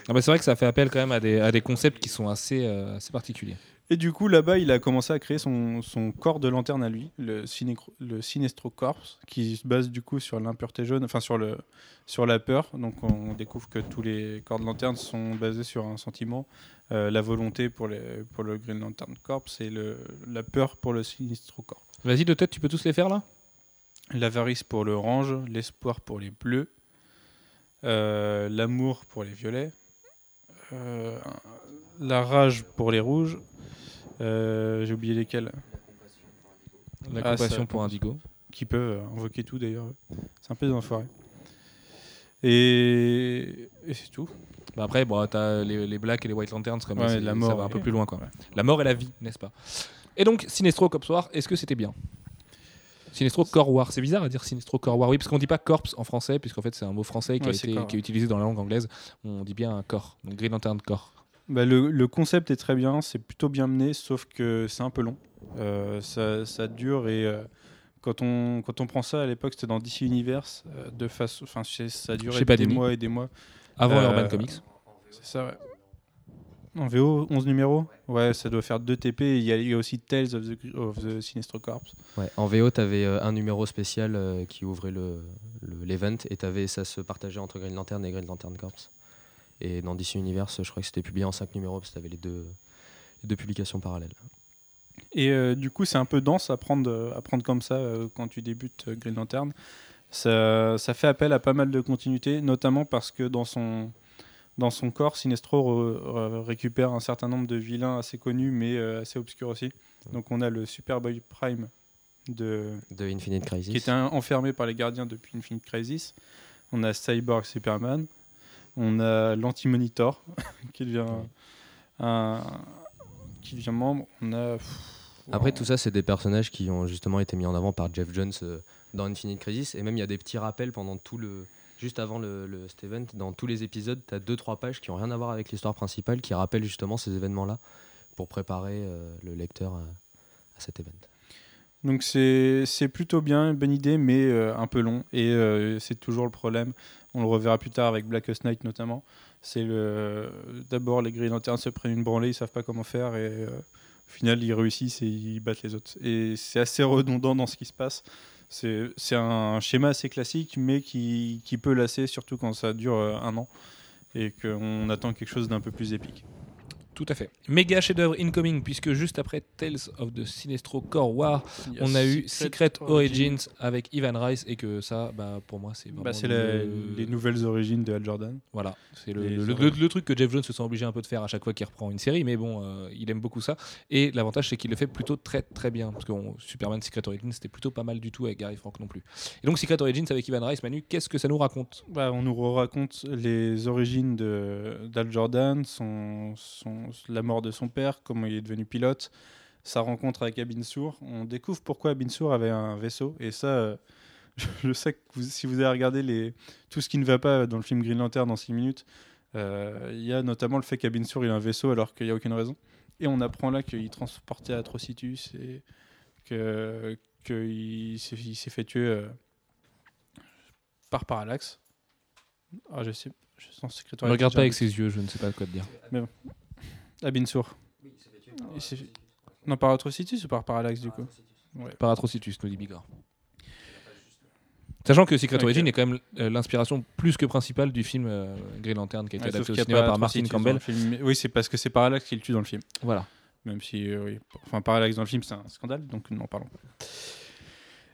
Ah bah, c'est vrai que ça fait appel quand même à des, à des concepts qui sont assez, euh, assez particuliers. Et du coup, là-bas, il a commencé à créer son, son corps de lanterne à lui, le, Sinestro Corps, qui se base du coup sur l'impureté jaune, enfin sur, le, sur la peur. Donc on découvre que tous les corps de lanterne sont basés sur un sentiment, euh, la volonté pour, les, pour le Green Lantern Corps et le, la peur pour le Sinestro Corps. Vas-y, de tête, tu peux tous les faire là? L'avarice pour le orange, l'espoir pour les bleus, euh, l'amour pour les violets, euh, la rage pour les rouges. Euh, J'ai oublié lesquels. La Ah, compassion ça- pour Indigo. qui peuvent euh, invoquer tout d'ailleurs. C'est un peu des enfoirés. Et, et c'est tout. Bah après, bon, t'as les, les Black et les White Lanterns, comme Ouais, la ça mort va un peu plus loin. Quoi. ouais. La mort et la vie, n'est-ce pas? Et donc, Sinestro Cop Soir, est-ce que c'était bien? Sinestro Corps War, c'est bizarre à dire Sinestro Corps War, oui, parce qu'on dit pas corps en français, puisqu'en fait c'est un mot français qui, a Ouais, été, corps, qui est utilisé dans la langue anglaise. On dit bien un corps, donc Green Lantern corps. Bah, le, le concept est très bien, c'est plutôt bien mené, sauf que c'est un peu long. Euh, ça, ça dure et euh, quand, on, quand on prend ça à l'époque, c'était dans DC Universe, euh, de face, enfin, ça durait des mois et des mois. Avant Urban Comics. C'est ça, ouais. En VO, 11 numéros? Ouais, ça doit faire 2 TP. Il y, a- il y a aussi Tales of the, of the Sinestro Corps. Ouais, en VO, tu avais un numéro spécial euh, qui ouvrait le le- l'event et t'avais, ça se partageait entre Green Lantern et Green Lantern Corps. Et dans DC Universe, je crois que c'était publié en 5 numéros parce que tu avais les deux, les deux publications parallèles. Et euh, du coup, c'est un peu dense à prendre, euh, à prendre comme ça euh, quand tu débutes euh, Green Lantern. Ça, ça fait appel à pas mal de continuité, notamment parce que dans son, dans son corps, Sinestro re- re- récupère un certain nombre de vilains assez connus, mais assez obscurs aussi. Donc on a le Superboy Prime, de, De Infinite Crisis. qui était enfermé par les gardiens depuis Infinite Crisis. On a Cyborg Superman. On a l'Anti-Monitor, qui devient un, qui devient membre. On a... Après, tout ça, c'est des personnages qui ont justement été mis en avant par Jeff Jones euh, dans Infinite Crisis. Et même, il y a des petits rappels pendant tout le. Juste avant le, le- cet event, dans tous les épisodes, tu as 2-3 pages qui ont rien à voir avec l'histoire principale, qui rappellent justement ces événements-là pour préparer euh, le lecteur à, à cet event. Donc c'est c'est plutôt bien, une bonne idée, mais euh, un peu long. Et euh, c'est toujours le problème. On le reverra plus tard avec Blackest Night notamment. C'est d'abord les Green Lanterns se prennent une branlée, ils savent pas comment faire et euh, au final ils réussissent et ils battent les autres. Et c'est assez redondant dans ce qui se passe. C'est c'est un schéma assez classique, mais qui, qui peut lasser, surtout quand ça dure euh, un an et qu'on attend quelque chose d'un peu plus épique. Tout à fait. Méga chef-d'œuvre incoming, puisque juste après Tales of the Sinestro Core War, on a eu Secret Origins avec Ivan Rice, et que ça, bah, pour moi, c'est vraiment. Bah, c'est le- les nouvelles origines de Hal Jordan. Voilà, c'est le, Les le- horreurs. le- le truc que Jeff Jones se sent obligé un peu de faire à chaque fois qu'il reprend une série, mais bon, euh, il aime beaucoup ça. Et l'avantage, c'est qu'il le fait plutôt très très bien, parce que on- Superman Secret Origins, c'était plutôt pas mal du tout avec Gary Frank non plus. Et donc Secret Origins avec Ivan Rice, Manu, qu'est-ce que ça nous raconte? Bah, on nous raconte les origines de- d'Al Jordan, son, son- la mort de son père, comment il est devenu pilote, sa rencontre avec Abin Sur. On découvre pourquoi Abin Sur avait un vaisseau. Et ça, euh, je, sais que vous- si vous avez regardé les, tout ce qui ne va pas dans le film Green Lantern en 6 minutes, euh, il y a notamment le fait qu'Abin Sur il a un vaisseau alors qu'il n'y a aucune raison. Et on apprend là qu'il transportait Atrocitus et qu'il s'est fait tuer euh, par Parallax. Ah, je sais. Je sens Secret Ne regarde pas avec ses yeux, je ne sais pas quoi te dire. Il s'est fait- Non, par Atrocitus ou par Parallax du coup Par Atrocitus, nous dit Bigard. Sachant que Secret Ok. Origins est quand même euh, l'inspiration plus que principale du film euh, Green Lantern qui a été Ouais, adapté au cinéma par Martin Campbell. film. Oui, c'est parce que c'est Parallax qui le tue dans le film. Voilà. Même si, euh, oui. Enfin, Parallax dans le film, c'est un scandale, donc n'en parlons pas.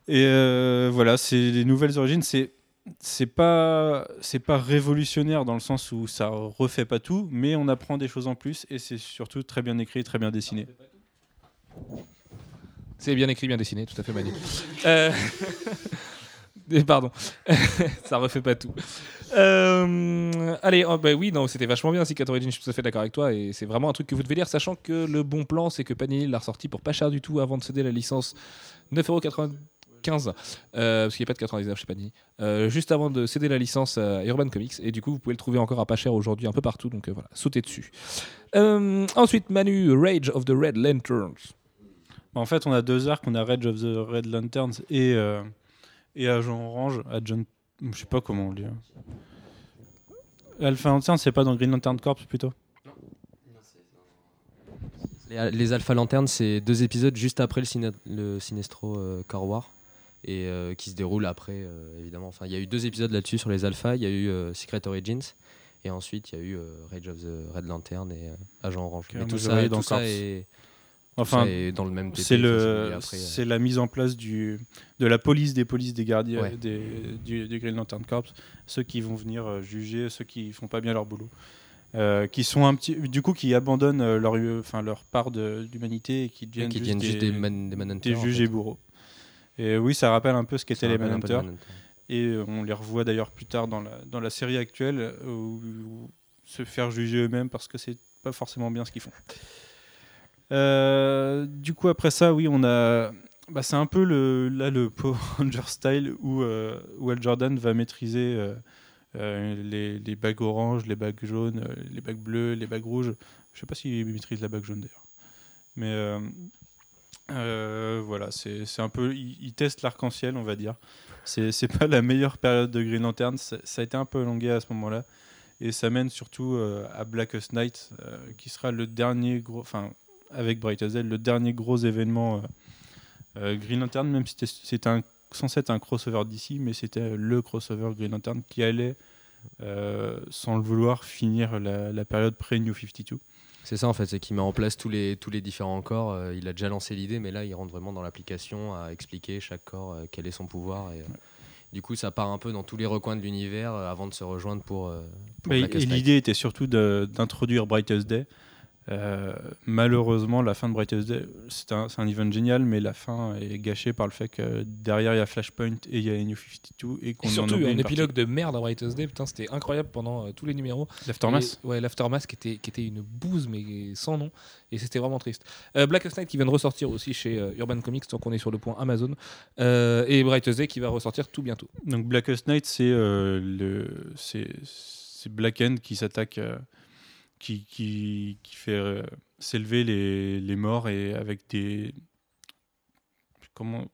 Et euh, voilà, c'est les nouvelles origines. C'est c'est pas c'est pas révolutionnaire dans le sens où ça refait pas tout, mais on apprend des choses en plus et c'est surtout très bien écrit, très bien dessiné. C'est bien écrit, bien dessiné, tout à fait Manu. Euh, Pardon, ça refait pas tout. Euh, Allez, oh, bah oui, non, c'était vachement bien Secret Origins, je suis tout à fait d'accord avec toi, et c'est vraiment un truc que vous devez lire, sachant que le bon plan, c'est que Panini l'a ressorti pour pas cher du tout avant de céder la licence 9,95€, euh, parce qu'il n'y a pas de 99 chez Panini, euh, juste avant de céder la licence à Urban Comics, et du coup, vous pouvez le trouver encore à pas cher aujourd'hui un peu partout, donc euh, voilà, sautez dessus. Euh, ensuite, Manu, Rage of the Red Lanterns. En fait, on a deux arcs, on a Rage of the Red Lanterns et, euh, et Agent Orange, Agent, je sais pas comment on le dit. hein. Alpha Lantern, c'est pas dans Green Lantern Corps plutôt? Les, les Alpha Lanternes, c'est deux épisodes juste après le, Sinestro euh, Core War et euh, qui se déroulent après, euh, évidemment. Enfin, il y a eu deux épisodes là-dessus sur les Alpha. Il y a eu euh, Secret Origins et ensuite il y a eu Rage of the Red Lantern et Agent Orange. Mais tout ça, tout est, tout Enfin, ça est dans le même c'est le, et c'est la mise en place du, de la police des polices des gardiens Ouais. des, du, du Green Lantern Corps, ceux qui vont venir juger ceux qui font pas bien leur boulot, Euh, qui sont un petit, du coup, qui abandonnent leur, enfin, leur part d'humanité et qui et deviennent, qui juste, viennent des, juste des, man, des Manhunters, des en juges fait. et bourreaux. Et oui, ça rappelle un peu ce qu'étaient les Manhunters. Et euh, on les revoit d'ailleurs plus tard dans la, dans la série actuelle euh, où, où se faire juger eux-mêmes parce que c'est pas forcément bien ce qu'ils font. Euh, du coup, après ça, oui, on a. Bah, c'est un peu le, là le Power Ranger style où, euh, où Al Jordan va maîtriser euh, les, les bagues oranges, les bagues jaunes, les bagues bleues, les bagues rouges. Je sais pas s'il maîtrise la bague jaune d'ailleurs. Mais euh, voilà, c'est un peu. Il, il teste l'arc-en-ciel, on va dire. C'est pas la meilleure période de Green Lantern. Ça, a été un peu longué à ce moment-là. Et ça mène surtout euh, à Blackest Night, euh, qui sera le dernier gros. Enfin, avec Brightest Day, le dernier gros événement Green Lantern, même si c'était- censé être un crossover d'ici, mais c'était le crossover Green Lantern qui allait, sans le vouloir, finir la, la période pré-New 52. C'est ça en fait, c'est qu'il met en place tous les, tous les différents corps. euh, il a déjà lancé l'idée, mais là il rentre vraiment dans l'application à expliquer chaque corps euh, quel est son pouvoir. Et, euh, Du coup, ça part un peu dans tous les recoins de l'univers euh, avant de se rejoindre pour. euh, pour et l'idée était surtout d'introduire Brightest Day. Euh, malheureusement, la fin de Brightest Day, c'est un, un event génial, mais la fin est gâchée par le fait que derrière il y a Flashpoint et il y a New 52 et qu'on Et en surtout, un épilogue de merde à Brightest Day, putain, c'était incroyable pendant euh, tous les numéros. L'Aftermath. Ouais, l'Aftermath qui était, qui était une bouse, mais sans nom. Et c'était vraiment triste. Euh, Blackest Night qui vient de ressortir aussi chez euh, Urban Comics, donc on est sur le point Amazon. Et Brightest Day qui va ressortir tout bientôt. Donc Blackest Night, c'est le c'est Black End qui s'attaque, qui, qui, qui fait euh, s'élever les, les morts et avec des comment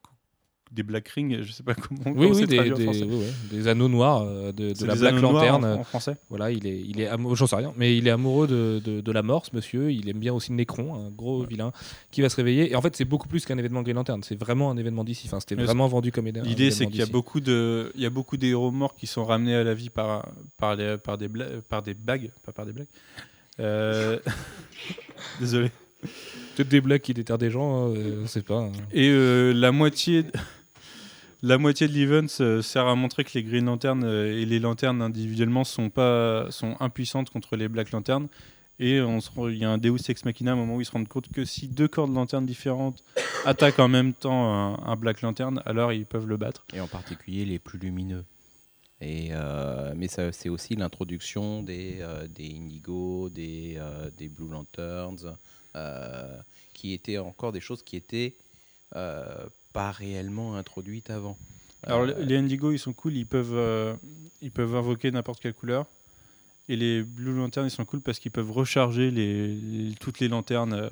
des Black Rings, je sais pas comment. Oui, oui, des, des- ouais, ouais, des anneaux noirs euh, de, la Black anneaux noirs Lantern. en, en français. Voilà, il est, il est amoureux, j'en sais rien, mais il est amoureux de, de, de la mort, ce monsieur. Il aime bien aussi Necron, un gros vilain, qui va se réveiller. Et en fait, c'est beaucoup plus qu'un événement Green Lantern. C'est vraiment un événement d'ici. Enfin, c'était vraiment vendu comme événement. L'idée, c'est qu'il y a beaucoup de, il y a beaucoup des héros morts qui sont ramenés à la vie par, par, les- par, des, par des bagues, pas par des blagues, Euh, Désolé. Peut-être des blagues qui déterrent des gens, hein, euh, on sait pas. hein. Et euh, la moitié. La moitié de l'event euh, sert à montrer que les Green Lanterns euh, et les lanternes individuellement sont, pas, sont impuissantes contre les Black Lanterns. Et on se rend- il y a un Deus Ex Machina à un moment où ils se rendent compte que si deux corps de lanternes différentes attaquent en même temps un, un Black Lantern, alors ils peuvent le battre. Et en particulier les plus lumineux. Et, euh, mais c'est aussi l'introduction des, euh, des Indigo, des, euh, des Blue Lanterns, euh, qui étaient encore des choses qui étaient euh, pas réellement introduites avant. Alors Euh, les Indigo ils sont cool, ils peuvent, euh, ils peuvent invoquer n'importe quelle couleur. Et les Blue Lanterns ils sont cool parce qu'ils peuvent recharger les, les- toutes les lanternes. euh,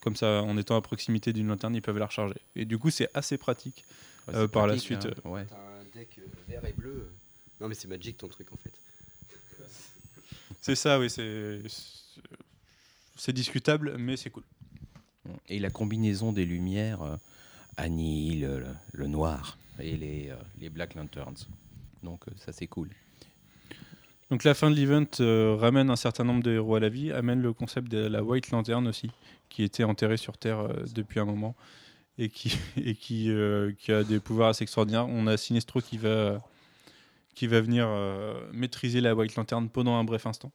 comme ça, en étant à proximité d'une lanterne, ils peuvent la recharger. Et du coup, c'est assez pratique. ouais, euh, par la suite, hein, ouais. T'as un deck vert et bleu. Non, mais c'est Magic ton truc en fait. C'est ça, oui, c'est c'est- discutable, mais c'est cool. Et la combinaison des lumières euh, annihile le, le noir et les, euh, les Black Lanterns. Donc euh, ça c'est cool. Donc la fin de l'event euh, ramène un certain nombre de héros à la vie, amène le concept de la White Lantern aussi, qui était enterré sur Terre euh, depuis un moment et qui, et qui, euh, qui a des pouvoirs assez extraordinaires. On a Sinestro qui va, qui va venir euh, maîtriser la White Lantern pendant un bref instant.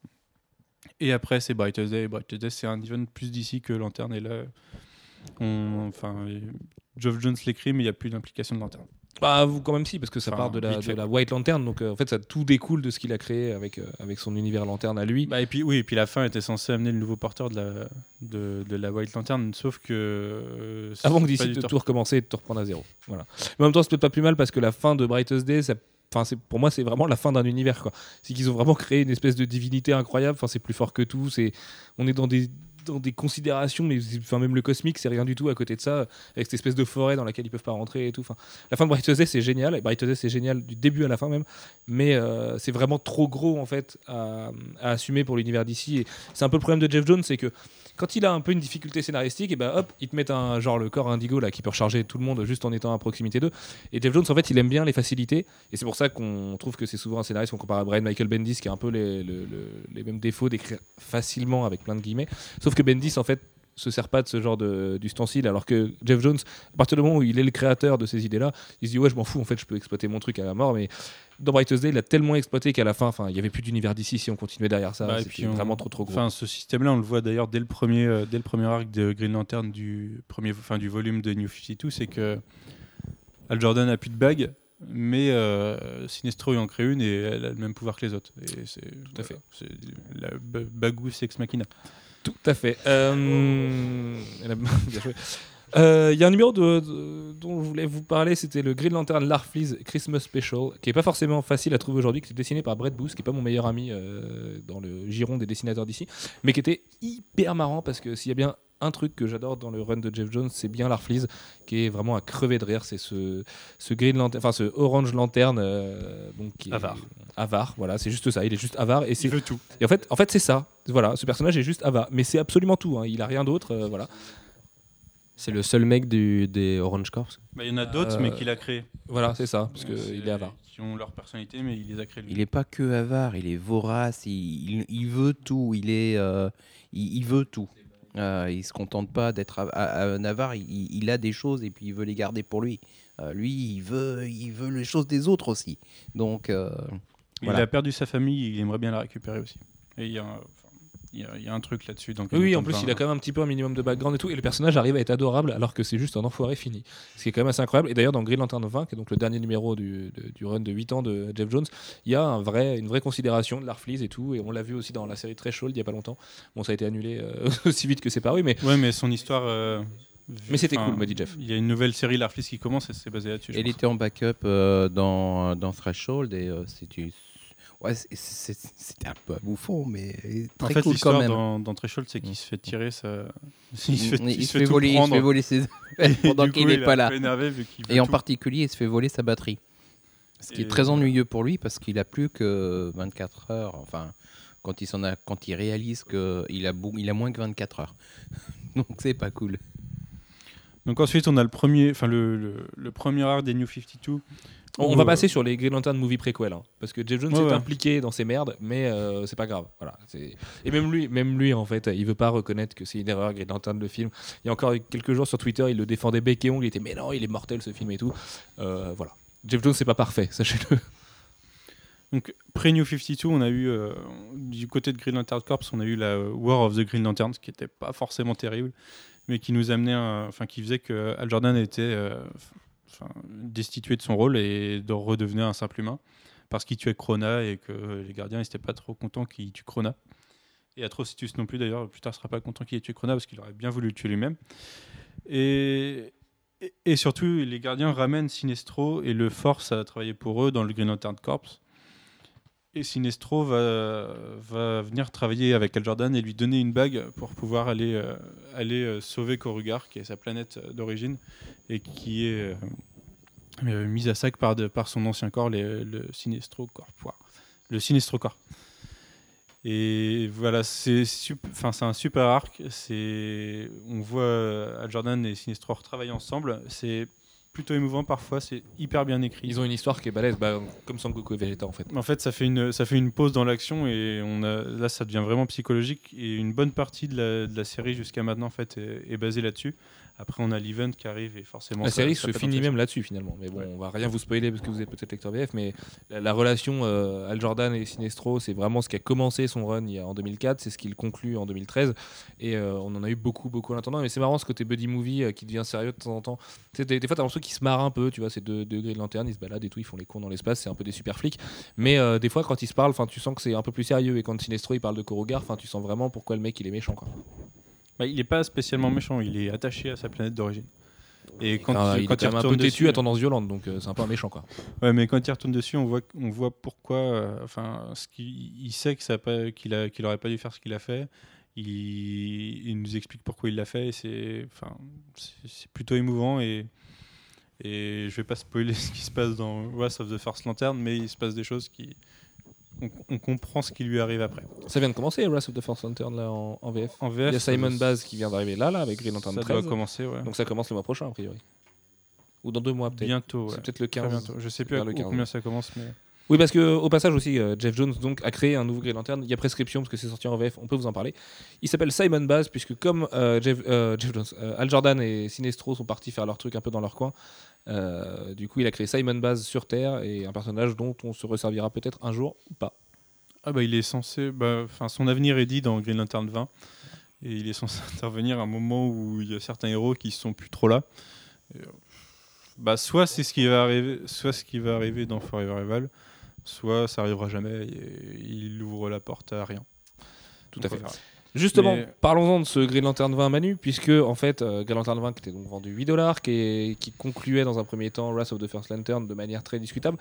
Et après c'est Brightest Day. Brightest Day c'est un event plus d'ici que Lanterne et là, on, enfin, Geoff Jones l'écrit mais il n'y a plus d'implication de Lanterne. Bah, vous quand même si, parce que ça Enfin, part de la, de la White Lantern, donc euh, en fait ça tout découle de ce qu'il a créé avec, euh, avec son univers lanterne à lui. Bah, et puis oui, et puis la fin était censée amener le nouveau porteur de la, de, de la White Lantern, sauf que. euh, Avant que d'ici de tout- tout recommencer et de te reprendre à zéro. Voilà. Mais en même temps, c'est peut-être pas plus mal parce que la fin de Brightest Day, ça- Enfin, c'est pour moi, c'est vraiment la fin d'un univers. quoi. C'est qu'ils ont vraiment créé une espèce de divinité incroyable. Enfin, c'est plus fort que tout. C'est, on est dans des dans des considérations, mais enfin, même le cosmique, c'est rien du tout à côté de ça, avec cette espèce de forêt dans laquelle ils peuvent pas rentrer et tout. Enfin, la fin de Brightest Day, c'est génial. Et Brightest Day, c'est génial du début à la fin même, mais euh, c'est vraiment trop gros en fait à, assumer pour l'univers d'ici. C'est un peu le problème de Jeff Jones, c'est que quand il a un peu une difficulté scénaristique, et ben hop, ils te mettent un genre le corps indigo là qui peut recharger tout le monde juste en étant à proximité d'eux. Et Jeff Jones, en fait, il aime bien les facilités, et c'est pour ça qu'on trouve que c'est souvent un scénariste qu'on compare à Brian Michael Bendis, qui a un peu les, le- le- les mêmes défauts d'écrire facilement avec plein de guillemets. Sauf que Bendis, en fait, se sert pas de ce genre d'ustensile, alors que Jeff Jones, à partir du moment où il est le créateur de ces idées-là, il se dit ouais, je m'en fous, en fait, je peux exploiter mon truc à la mort, mais dans Brightest Day, il a tellement exploité qu'à la fin, enfin, il y avait plus d'univers d'ici si on continuait derrière ça. Bah, C'était on- vraiment trop trop gros. Enfin, ce système-là, on le voit d'ailleurs dès le premier, euh, dès le premier arc de Green Lantern du premier, enfin du volume de New 52, c'est que Al Jordan a plus de bague, mais euh, Sinestro il en crée une et elle a le même pouvoir que les autres. Et c'est tout à fait. C'est la ba- bagou ex machina. Tout à fait. Euh. Euh, Il y a un numéro de, de- dont je voulais vous parler, c'était le Green Lantern Larfleeze Christmas Special, qui est pas forcément facile à trouver aujourd'hui, qui est dessiné par Brett Booth, qui est pas mon meilleur ami euh, dans le giron des dessinateurs d'ici, mais qui était hyper marrant parce que s'il y a bien un truc que j'adore dans le run de Jeff Jones, c'est bien Larfleeze, qui est vraiment à crever de rire. C'est ce, ce Green Lantern, enfin ce Orange Lantern, euh, donc qui est Avare. avare, voilà, c'est juste ça. Il est juste avare et c'est Il veut tout. et en fait, en fait c'est ça. Voilà, ce personnage est juste avare, mais c'est absolument tout. hein. Il a rien d'autre, euh, voilà. C'est le seul mec du, des Orange Corps. Bah, Il y en a d'autres, Euh, mais qu'il a créé. Voilà, c'est ça, parce qu'il est avare. Qui ont leur personnalité, mais il les a créés. lui. Il est pas que avare, il est vorace, il, il- il veut tout, il est, euh, il, il veut tout. Euh, il se contente pas d'être un avare, il, il a des choses et puis il veut les garder pour lui. Euh, lui, il veut, il veut les choses des autres aussi. Donc, euh, Il Voilà. a perdu sa famille, il aimerait bien la récupérer aussi. Et il y a, un- enfin, il y a- il y a un truc là-dessus. donc Oui, en plus, pas, il a quand même un petit peu un minimum de background et tout, et le personnage arrive à être adorable alors que c'est juste un enfoiré fini. Ce qui est quand même assez incroyable. Et d'ailleurs, dans Green Lantern 20, qui est donc le dernier numéro du, de- du run de 8 ans de Jeff Jones, il y a un vrai, une vraie considération de l'Arfleeze et tout, et on l'a vu aussi dans la série Threshold il y a pas longtemps. Bon, ça a été annulé euh, aussi vite que c'est paru, mais Ouais, mais son histoire. euh, Mais c'était cool, me dit Jeff. Il y a une nouvelle série Larfleeze qui commence et c'est basé là-dessus. pense. était en backup euh, dans, dans Threshold et euh, c'était, ouais, c'était un peu bouffon, mais En très fait, cool quand même. dans, dans Threshold, c'est qu'il se fait tirer sa. Il se Il, fait, il il se fait tout voler, il se prendre. fait voler ses pendant qu'il n'est il est pas là. Et en tout. particulier, il se fait voler sa batterie. Ce qui Et est très ennuyeux pour lui parce qu'il a plus que 24 heures. Enfin, quand il, s'en a, quand il réalise qu'il a, il a moins que 24 heures. Donc c'est pas cool. Donc ensuite, on a le premier, enfin le, le, le premier arc des New 52 On, on va passer sur les Green Lantern movie préquel, hein, parce que Jeff Jones Ouais, est ouais. impliqué dans ces merdes, mais euh, c'est pas grave. Voilà. Et même lui, même lui, en fait, il veut pas reconnaître que c'est une erreur Green Lantern le film. Il y a encore quelques jours sur Twitter, il le défendait bec et ongle, il était mais non, il est mortel ce film et tout. Euh, voilà. Jeff Jones c'est pas parfait, sachez-le. Donc, pré-New 52, on a eu, euh, du côté de Green Lantern Corps, on a eu la War of the Green Lanterns, qui était pas forcément terrible, mais qui nous amenait, enfin, qui faisait que Al Jordan était destitué de son rôle et de redevenir un simple humain, parce qu'il tuait Krona et que les gardiens n'étaient pas trop contents qu'il tue Krona. Et Atrocitus non plus, d'ailleurs, plus tard sera pas content qu'il ait tué Krona, parce qu'il aurait bien voulu le tuer lui-même. Et, et, et surtout, les gardiens ramènent Sinestro et le forcent à travailler pour eux dans le Green Lantern Corps. Et Sinestro va, venir travailler avec Al Jordan et lui donner une bague pour pouvoir aller, euh, aller euh, sauver Korugar, qui est sa planète d'origine, et qui est euh, mise à sac par, de- par son ancien corps, le Sinestro Corps. Le Sinestro Corps. Et voilà, c'est un super arc. On voit Al Jordan et Sinestro travailler ensemble. C'est plutôt émouvant parfois. C'est hyper bien écrit. Ils ont une histoire qui est balèze, bah, comme Sangoku et Vegeta en fait. En fait, ça fait une, ça fait une pause dans l'action et on a, là, ça devient vraiment psychologique. Et une bonne partie de la, de la série jusqu'à maintenant en fait, est, est basée là-dessus. Après, on a l'event qui arrive et forcément. La ça- série ça se finit même là-dessus finalement. Mais bon, Ouais. on va rien vous spoiler parce que vous êtes peut-être lecteur VF, mais la, la relation euh, Al Jordan et Sinestro, c'est vraiment ce qui a commencé son run il y a, en 2004, c'est ce qu'il conclut en 2013, et euh, on en a eu beaucoup, beaucoup en attendant. Mais c'est marrant ce côté buddy movie euh, qui devient sérieux de temps en temps. Des, des fois, t'as l'impression qu'ils se marrent un peu, tu vois, c'est deux, deux grilles de lanterne, ils se baladent et tout, ils font les cons dans l'espace, c'est un peu des super flics. Mais des fois, quand ils se parlent, tu sens que c'est un peu plus sérieux, et quand Sinestro il parle de Korogar, tu sens vraiment pourquoi le mec il est méchant. Quoi. Bah, il n'est pas spécialement méchant, il est attaché à sa planète d'origine. Et quand, Enfin, il, il quand est quand même un peu retourne têtu dessus, à tendance violente, donc euh, c'est un peu un méchant quoi. ouais, mais quand il retourne dessus, on voit, on voit pourquoi. euh, Enfin, ce il sait que ça a pas- qu'il a, qu'il aurait pas dû faire ce qu'il a fait. Il, il nous explique pourquoi il l'a fait. Et c'est, enfin, c'est c'est plutôt émouvant et et je vais pas spoiler ce qui se passe dans Wrath of the First Lantern, mais il se passe des choses qui on, on comprend ce qui lui arrive après. Ça vient de commencer, Wrath of the First Lantern là en, en VF. En VF, Il y a ça Simon Baz qui vient d'arriver là, là, avec Green Lantern Ça 13. doit commencer, ouais. Donc ça commence le mois prochain, a priori. Ou dans deux mois, peut-être. bientôt. C'est ouais. peut-être le Très 15. bientôt. Je sais plus à le 15. combien ça commence, mais Oui, parce que au passage aussi, euh, Jeff Jones donc a créé un nouveau Green Lantern. Il y a prescription parce que c'est sorti en VF. On peut vous en parler. Il s'appelle Simon Baz puisque comme euh, Jeff, euh, Jeff Jones, Al Jordan et Sinestro sont partis faire leur truc un peu dans leur coin. Euh, du coup, il a créé Simon Baz sur Terre et un personnage dont on se resservira peut-être un jour ou pas. Ah bah il est censé, bah, enfin son avenir est dit dans Green Lantern 20 et il est censé intervenir à un moment où il y a certains héros qui sont plus trop là. Et, euh, bah soit c'est ce qui va arriver, soit ce qui va arriver dans Forever Evil, soit ça arrivera jamais et il ouvre la porte à rien. Tout à fait. Justement, Mais- parlons-en de ce Green Lantern 20 Manu, puisque en fait, euh, Green Lantern 20 qui était donc vendu 8 dollars, qui, qui concluait dans un premier temps Wrath of the First Lantern de manière très discutable,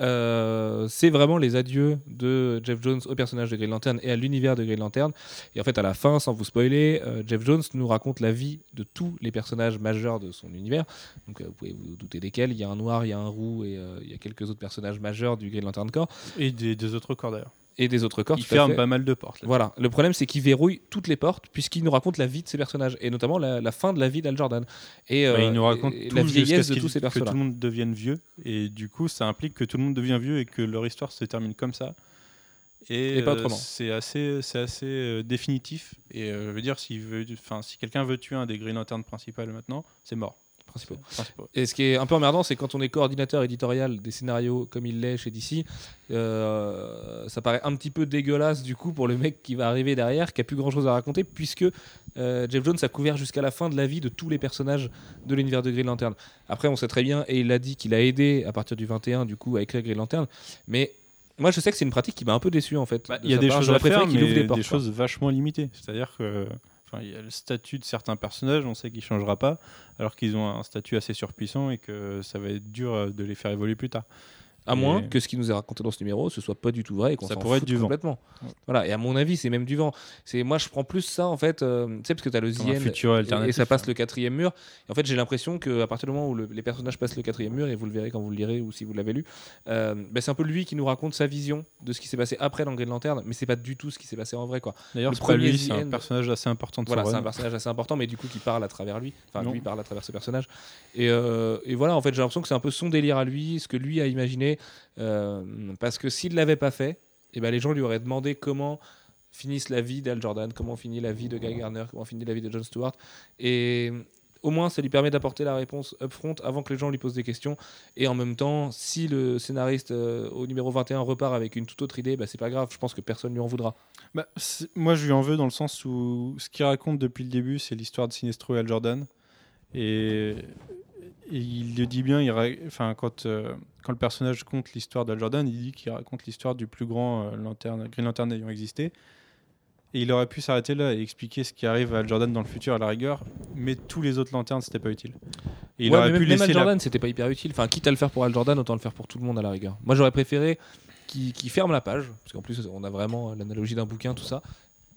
euh, c'est vraiment les adieux de Jeff Jones au personnage de Green Lantern et à l'univers de Green Lantern. Et en fait, à la fin, sans vous spoiler, euh, Jeff Jones nous raconte la vie de tous les personnages majeurs de son univers. Donc, euh, vous pouvez vous douter desquels. Il y a un noir, il y a un roux et il y a quelques autres personnages majeurs du Green Lantern Corps Et des, des autres corps d'ailleurs. Et des autres corps. Il ferme pas mal de portes. là. Voilà, le problème c'est qu'il verrouille toutes les portes puisqu'il nous raconte la vie de ces personnages et notamment la, la fin de la vie d'Al Jordan et, Bah, euh, il nous raconte et la vieillesse de tous ces que tout personnages. le monde devienne vieux et du coup ça implique que tout le monde devient vieux et que leur histoire se termine comme ça. Et, Et pas euh, autrement. c'est assez, c'est assez euh, définitif. Et euh, je veux dire, si quelqu'un veut tuer un des Green Lanterns principales maintenant, c'est mort. Principaux. Principaux. Et ce qui est un peu emmerdant, c'est quand on est coordinateur éditorial des scénarios comme il l'est chez DC, euh, ça paraît un petit peu dégueulasse du coup pour le mec qui va arriver derrière, qui a plus grand chose à raconter, puisque euh, Jeff Jones a couvert jusqu'à la fin de la vie de tous les personnages de l'univers de Green Lantern. Après, on sait très bien, et il a dit qu'il a aidé à partir du 21 du coup à écrire Green Lantern, mais moi je sais que c'est une pratique qui m'a un peu déçu en fait. Bah, Il y a des part. choses J'aurais à faire, préféré qu'il mais ouvre des portes. des quoi. choses vachement limitées. C'est-à-dire que, il y a le statut de certains personnages, on sait qu'il changera pas, alors qu'ils ont un statut assez surpuissant et que ça va être dur euh, de les faire évoluer plus tard. À moins que ce qui nous est raconté dans ce numéro, ce soit pas du tout vrai et qu'on Ça s'en pourrait être foute du vent. complètement. Ouais. Voilà. Et à mon avis, c'est même du vent. C'est moi, je prends plus ça en fait. euh, tu sais, parce que t'as le Zien et, ça passe hein. le quatrième mur. Et en fait, j'ai l'impression que à partir du moment où le- les personnages passent le quatrième mur, et vous le verrez quand vous le lirez ou si vous l'avez lu, euh, bah, c'est un peu lui qui nous raconte sa vision de ce qui s'est passé après dans Green Lantern, mais c'est pas du tout ce qui s'est passé en vrai, quoi. D'ailleurs, Le c'est lui, c'est un personnage assez important de Voilà, c'est un personnage assez important, mais du coup qui parle à travers lui. Enfin, lui parle à travers ce personnage. Et, euh, et voilà, en fait, j'ai l'impression que c'est un peu son délire à lui, ce que lui a imaginé. Euh, parce que s'il l'avait pas fait, et ben les gens lui auraient demandé comment finisse la vie d'Al Jordan, comment finit la vie de Guy Garner, comment finit la vie de John Stewart. Et au moins, ça lui permet d'apporter la réponse upfront avant que les gens lui posent des questions. Et en même temps, si le scénariste euh, au numéro 21 repart avec une toute autre idée, bah, c'est pas grave. Je pense que personne lui en voudra. Bah, moi, je lui en veux dans le sens où ce qu'il raconte depuis le début, c'est l'histoire de Sinestro et Al Jordan. Et, et il le dit bien, il enfin, quand, euh, quand le personnage compte l'histoire d'Al Jordan, il dit qu'il raconte l'histoire du plus grand euh, lanterne, Green Lantern ayant existé. Et il aurait pu s'arrêter là et expliquer ce qui arrive à Al Jordan dans le futur à la rigueur, mais tous les autres lanternes, c'était pas utile. Et il Ouais, aurait mais pu même, même Al la- Jordan, c'était pas hyper utile. Enfin, quitte à le faire pour Al Jordan, autant le faire pour tout le monde à la rigueur. Moi, j'aurais préféré qu'il qu'il ferme la page, parce qu'en plus, on a vraiment l'analogie d'un bouquin, tout ça.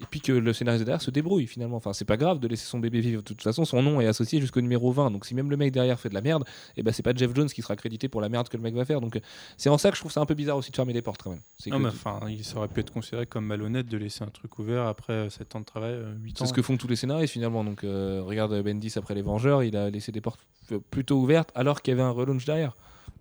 Et puis que le scénariste derrière se débrouille finalement. Enfin, c'est pas grave de laisser son bébé vivre. De toute façon, son nom est associé jusqu'au numéro 20. Donc, si même le mec derrière fait de la merde, et ben c'est pas Jeff Jones qui sera crédité pour la merde que le mec va faire. Donc, euh, c'est en ça que je trouve ça un peu bizarre aussi de fermer les portes quand même. Non, mais enfin, il aurait pu être considéré comme malhonnête de laisser un truc ouvert après 7 ans de travail, 8 ans. C'est ce que font tous les scénaristes finalement. Donc euh, regarde Bendis après les Vengeurs, il a laissé des portes euh, plutôt ouvertes alors qu'il y avait un relaunch derrière.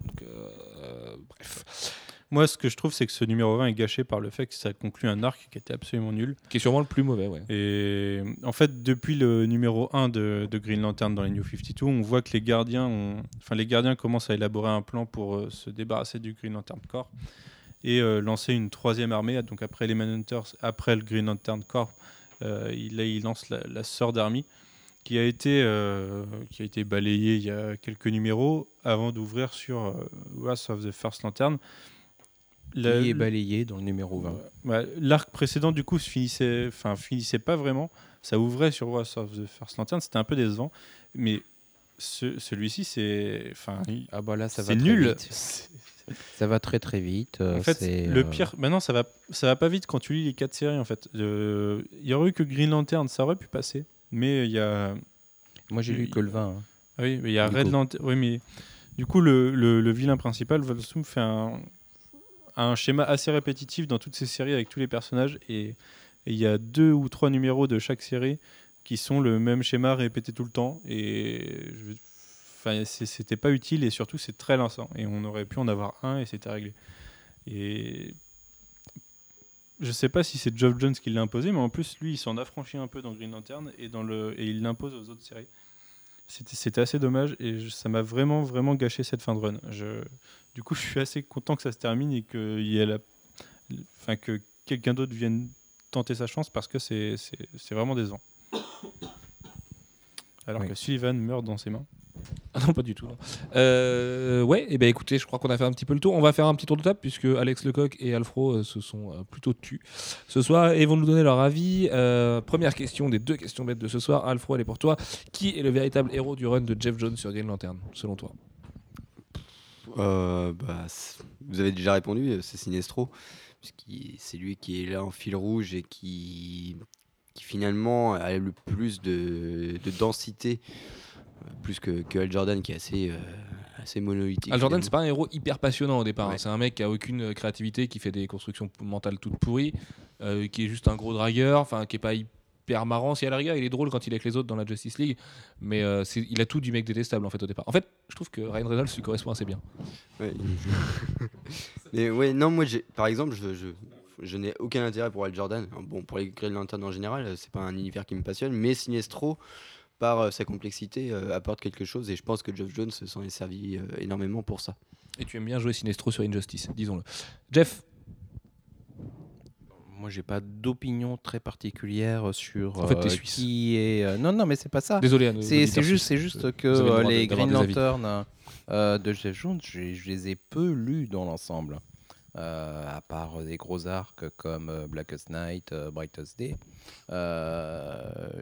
Donc, euh, bref, Moi, ce que je trouve, c'est que ce numéro 20 est gâché par le fait que ça conclut un arc qui était absolument nul. qui est sûrement le plus mauvais, ouais. Et en fait, depuis le numéro 1 de, de Green Lantern dans les New 52, on voit que les gardiens, ont- enfin, les gardiens commencent à élaborer un plan pour euh, se débarrasser du Green Lantern Corps et euh, lancer une troisième armée. Donc après les Manhunters, après le Green Lantern Corps, euh, il, lance la, la Sword Army qui a été euh, qui a été balayée il y a quelques numéros avant d'ouvrir sur Wrath of the First Lantern. Qui est balayé dans le numéro 20. Ouais, L'arc précédent, du coup, se finissait, enfin, finissait pas vraiment. Ça ouvrait sur Wrath of the First Lantern, c'était un peu décevant. Mais ce- celui-ci, c'est. Enfin, Ah bah là, ça va nul. vite. Ça va très très vite. euh, En fait, le euh, pire. Maintenant, ça va, ça va pas vite quand tu lis les quatre séries, en fait. Euh, Il y aurait eu que Green Lantern, ça aurait pu passer. Mais il y a. Moi, j'ai lu que le 20. hein. Oui, mais il y a Du Red. Lantern. Oui, mais du coup, le, le- le vilain principal, Volsum, fait un, un schéma assez répétitif dans toutes ces séries avec tous les personnages. Et il y a deux ou trois numéros de chaque série qui sont le même schéma répété tout le temps. Et c'était pas utile et surtout, c'est très lassant. Et on aurait pu en avoir un et c'était réglé. Et. Je sais pas si c'est Geoff Jones qui l'a imposé, mais en plus, lui, il s'en affranchit un peu dans Green Lantern et, dans le, et il l'impose aux autres séries. C'était assez dommage et ça m'a vraiment, vraiment gâché cette fin de run. Je, du coup, je suis assez content que ça se termine et que, y ait la- enfin, que quelqu'un d'autre vienne tenter sa chance parce que c'est vraiment décevant. Alors Oui. que Sullivan meurt dans ses mains. Ah non, pas du tout. Euh, ouais, et ben écoutez, je crois qu'on a fait un petit peu le tour. On va faire un petit tour de table puisque Alex Lecoq et Alfro euh, se sont euh, plutôt tus ce soir et vont nous donner leur avis. Première question des deux questions bêtes de ce soir. Alfro, elle est pour toi. Qui est le véritable héros du run de Jeff Jones sur Green Lantern, selon toi? Euh, bah, vous avez déjà répondu, euh, c'est Sinestro. C'est lui qui est là en fil rouge et qui, qui finalement a le plus de, de densité, euh, plus que, que Al Jordan qui est assez, euh, assez monolithique. Al Jordan, c'est pas un héros hyper passionnant au départ. hein. C'est un mec qui a aucune créativité, qui fait des constructions mentales toutes pourries, euh, qui est juste un gros dragueur, enfin qui est pas hyper marrant. Si à la rigueur, il est drôle quand il est avec les autres dans la Justice League, mais euh, c'est- il a tout du mec détestable en fait au départ. En fait, je trouve que Ryan Reynolds lui correspond assez bien. Ouais. Mais ouais, non, moi, j'ai- par exemple, je, je, je n'ai aucun intérêt pour Al Jordan. Bon, pour les Green Lantern en général, euh, c'est pas un univers qui me passionne, mais Sinestro, par euh, sa complexité, euh, apporte quelque chose et je pense que Geoff Jones s'en est servi énormément pour ça. Et tu aimes bien jouer Sinestro sur Injustice, disons-le. Jeff, Moi, j'ai pas d'opinion très particulière sur En fait, t'es euh, suisse. qui est. euh, Non, non, mais c'est pas ça. désolé. nos C'est juste, c'est juste que les Green. Lantern euh, de Jeff Jones, je les ai peu lus dans l'ensemble. Euh, à part des gros arcs comme euh, Blackest Night, euh, Brightest Day.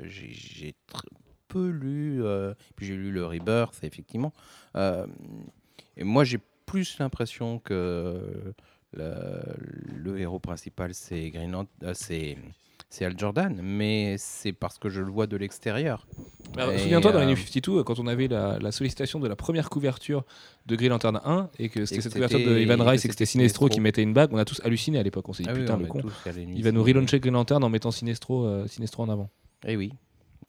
J'ai peu lu, puis j'ai lu le Rebirth, effectivement. Et moi, j'ai plus l'impression que le, le héros principal c'est Green euh, c'est c'est Al Jordan, mais c'est parce que je le vois de l'extérieur. Souviens-toi, dans les New 52, quand on avait la, la sollicitation de la première couverture de Green Lantern 1 et que c'était cette couverture de Ivan Rice et que c'était Sinestro qui mettait une bague, on a tous halluciné à l'époque. On s'est dit Ah oui, putain, on le con. Il va nous relauncher Green Lantern en mettant Sinestro, euh, Sinestro en avant. Eh oui,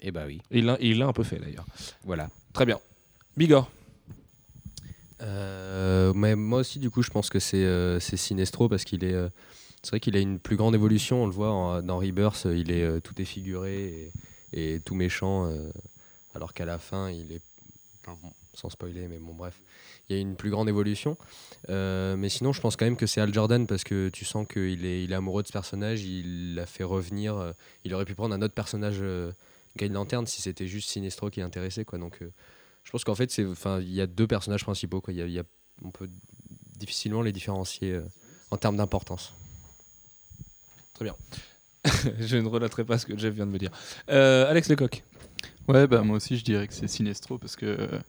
eh bah oui, et il l'a un peu fait d'ailleurs. voilà. Très bien. Bigor. Euh, mais moi aussi, du coup, je pense que c'est euh, Sinestro parce qu'il est. euh, c'est vrai qu'il a une plus grande évolution. On le voit dans Rebirth, il est euh, tout défiguré et, et tout méchant, alors qu'à la fin, il est. sans spoiler, mais bon, bref. Il y a une plus grande évolution. Mais sinon, je pense quand même que c'est Al Jordan parce que tu sens qu'il est, est amoureux de ce personnage. Il l'a fait revenir. il aurait pu prendre un autre personnage euh, Green Lantern si c'était juste Sinestro qui l'intéressait. Quoi. Donc, je pense qu'en fait, c'est, enfin, il y a deux personnages principaux. Quoi. Il y a- y a- on peut difficilement les différencier euh, en termes d'importance. je ne relaterai pas ce que Jeff vient de me dire. Euh, Alex Lecoq. Ouais, bah moi aussi je dirais que c'est Sinestro parce que euh,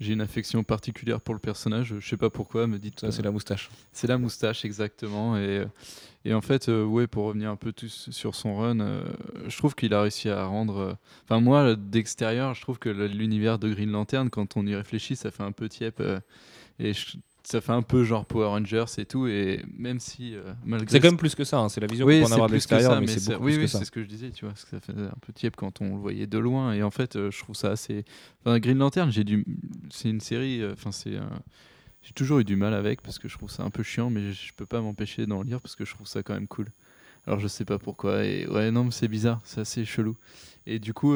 j'ai une affection particulière pour le personnage. Je sais pas pourquoi, me dites. Ça, c'est la moustache. C'est la moustache, exactement. Et, et en fait, euh, ouais, pour revenir un peu tous sur son run, euh, je trouve qu'il a réussi à rendre. euh, Enfin, moi, d'extérieur, je trouve que l'univers de Green Lantern, quand on y réfléchit, ça fait un peu tiep. et je- ça fait un peu genre Power Rangers et tout. Et même si, euh, malgré. C'est quand même plus que ça. hein, C'est la vision Oui, qu'on peut en avoir de l'extérieur, ça, mais c'est beaucoup oui, plus oui, que ça. c'est ce que je disais, tu vois, parce que ça fait un peu tiep quand on le voyait de loin. Et en fait, euh, je trouve ça assez. Enfin, Green Lantern, j'ai du. C'est une série. euh, Enfin, c'est. un- J'ai toujours eu du mal avec parce que je trouve ça un peu chiant, mais je peux pas m'empêcher d'en lire parce que je trouve ça quand même cool. Alors je sais pas pourquoi. Et ouais, non, mais c'est bizarre, c'est assez chelou. Et du coup,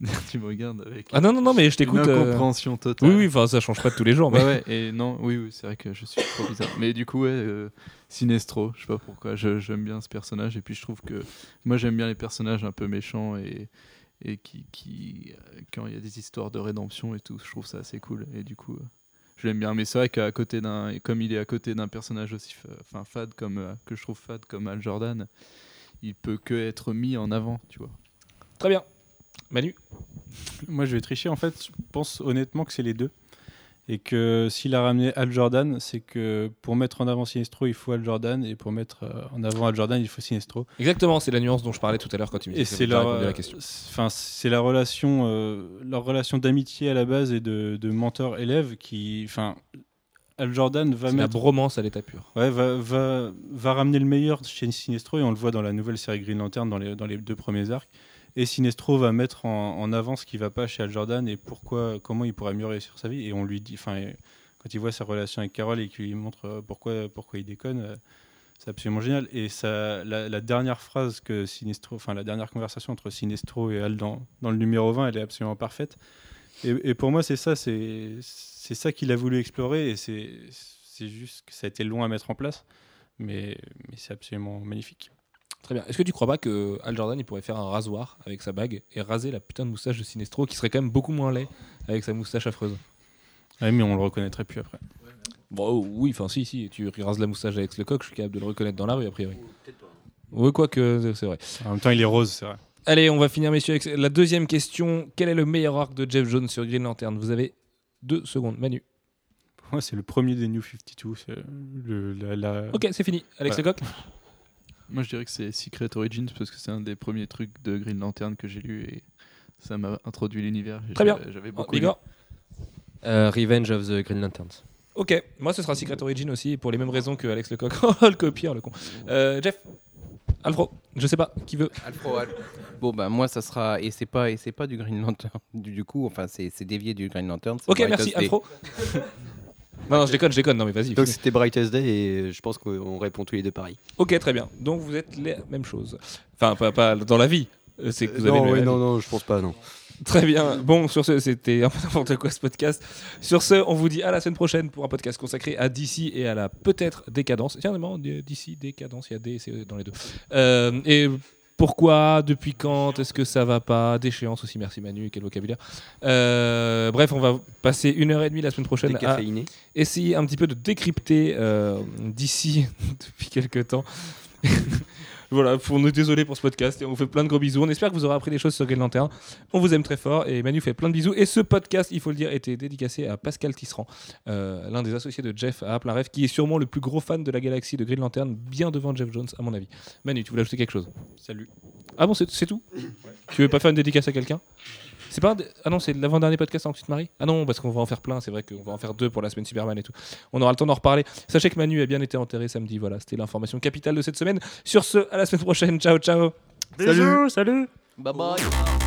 tu me regardes avec Ah non, non, non, mais je une t'écoute. euh, incompréhension totale. Oui, oui, enfin, ça change pas de tous les jours. Mais... Ouais, ouais, et non, oui, oui, c'est vrai que je suis trop bizarre. Mais du coup, ouais, euh, Sinestro, je sais pas pourquoi, j'aime bien ce personnage. Et puis je trouve que moi, j'aime bien les personnages un peu méchants et, et qui, qui euh, quand il y a des histoires de rédemption et tout, je trouve ça assez cool. Et du coup, euh, je l'aime bien. Mais c'est vrai qu'à côté d'un, et comme il est à côté d'un personnage aussi, enfin fade comme euh, que je trouve fade comme Al Jordan, il peut que être mis en avant, tu vois. Très bien. Manu Moi, je vais tricher. En fait, je pense honnêtement que c'est les deux. Et que s'il a ramené Al Jordan, c'est que pour mettre en avant Sinestro, il faut Al Jordan. Et pour mettre euh, en avant Al Jordan, il faut Sinestro. Exactement, c'est la nuance dont je parlais tout à l'heure quand tu me disais c'est leur, euh, la question. c'est- enfin, c'est la relation, euh, leur relation d'amitié à la base et de, de mentor-élève qui, enfin, Al Jordan va C'est la mettre, bromance à l'état pur. ouais, va, va, va ramener le meilleur chez Sinestro et on le voit dans la nouvelle série Green Lantern dans les, dans les deux premiers arcs. Et Sinestro va mettre en, avant ce qui va pas chez Al Jordan et pourquoi, comment il pourrait mieux réussir sa vie. Et on lui dit, enfin, quand il voit sa relation avec Carol et qu'il lui montre euh, pourquoi, pourquoi il déconne, euh, c'est absolument génial. Et ça, la, dernière phrase que Sinestro, enfin la dernière conversation entre Sinestro et Al dans, le numéro 20, elle est absolument parfaite. Et, pour moi, c'est ça, c'est ça qu'il a voulu explorer et c'est juste que ça a été long à mettre en place, mais c'est absolument magnifique. Très bien. Est-ce que tu crois pas que Al Jordan il pourrait faire un rasoir avec sa bague et raser la putain de moustache de Sinestro qui serait quand même beaucoup moins laid avec sa moustache affreuse? Ouais, mais on le reconnaîtrait plus après. Bon, oh, oui, enfin si, si, tu rases la moustache avec le coq, je suis capable de le reconnaître dans la rue a priori. Oui, quoique, c'est vrai. En même temps, il est rose, c'est vrai. Allez, on va finir, messieurs, avec la deuxième question. Quel est le meilleur arc de Jeff Jones sur Green Lantern? Vous avez deux secondes. Manu. Pour moi, c'est le premier des New 52. c'est le- la- la- Ok, c'est fini. Alex Voilà. Lecoq? Moi, je dirais que c'est Secret Origins parce que c'est un des premiers trucs de Green Lantern que j'ai lu et ça m'a introduit l'univers. Très bien. J'avais- Oh, beaucoup. Euh, Revenge of the Green Lanterns. Ok, moi ce sera Secret Origin aussi, pour les mêmes raisons que Alex Lecoq. Oh, le copieur, le con. Euh, Jeff Alfro, je sais pas, qui veut Bon bah moi ça sera et c'est pas et c'est pas du Green Lantern du, du coup enfin c'est c'est dévié du Green Lantern. c'est Ok, merci. Alfro. non, non, je déconne, je déconne, non mais vas-y. Donc c'était Brightest Day et je pense qu'on répond tous les deux pareil. Ok, très bien. Donc vous êtes les mêmes choses. Enfin, pas, pas dans la vie. Euh, C'est que vous avez non, le ouais, même non, avis. non, je pense pas, non. Très bien. Bon, sur ce, c'était un peu n'importe quoi ce podcast. Sur ce, on vous dit à la semaine prochaine pour un podcast consacré à DC et à la peut-être décadence. Tiens, non, DC, décadence, il y a D, c'est dans les deux. Euh, et pourquoi, depuis quand, est-ce que ça va pas Déchéance aussi, merci Manu, quel vocabulaire. Euh, bref, on va passer une heure et demie la semaine prochaine à essayer un petit peu de décrypter euh, d'ici depuis quelques temps. Voilà, on est désolé pour ce podcast et on vous fait plein de gros bisous. On espère que vous aurez appris des choses sur Green Lantern. On vous aime très fort et Manu fait plein de bisous. Et ce podcast, il faut le dire, était dédicacé à Pascal Tisserand, euh, l'un des associés de Jeff à Plein Rêve, qui est sûrement le plus gros fan de la galaxie de Green Lantern, bien devant Jeff Jones, à mon avis. Manu, tu voulais ajouter quelque chose? Salut. Ah bon, c'est c'est tout? Tu veux pas faire une dédicace à quelqu'un? C'est pas Ah non, c'est l'avant-dernier podcast avant que tu te maries Ah non, parce qu'on va en faire plein, c'est vrai qu'on va en faire deux pour la semaine Superman et tout. On aura le temps d'en reparler. Sachez que Manu a bien été enterré samedi, voilà, c'était l'information capitale de cette semaine. Sur ce, à la semaine prochaine, ciao ciao Bisous, salut Bye bye.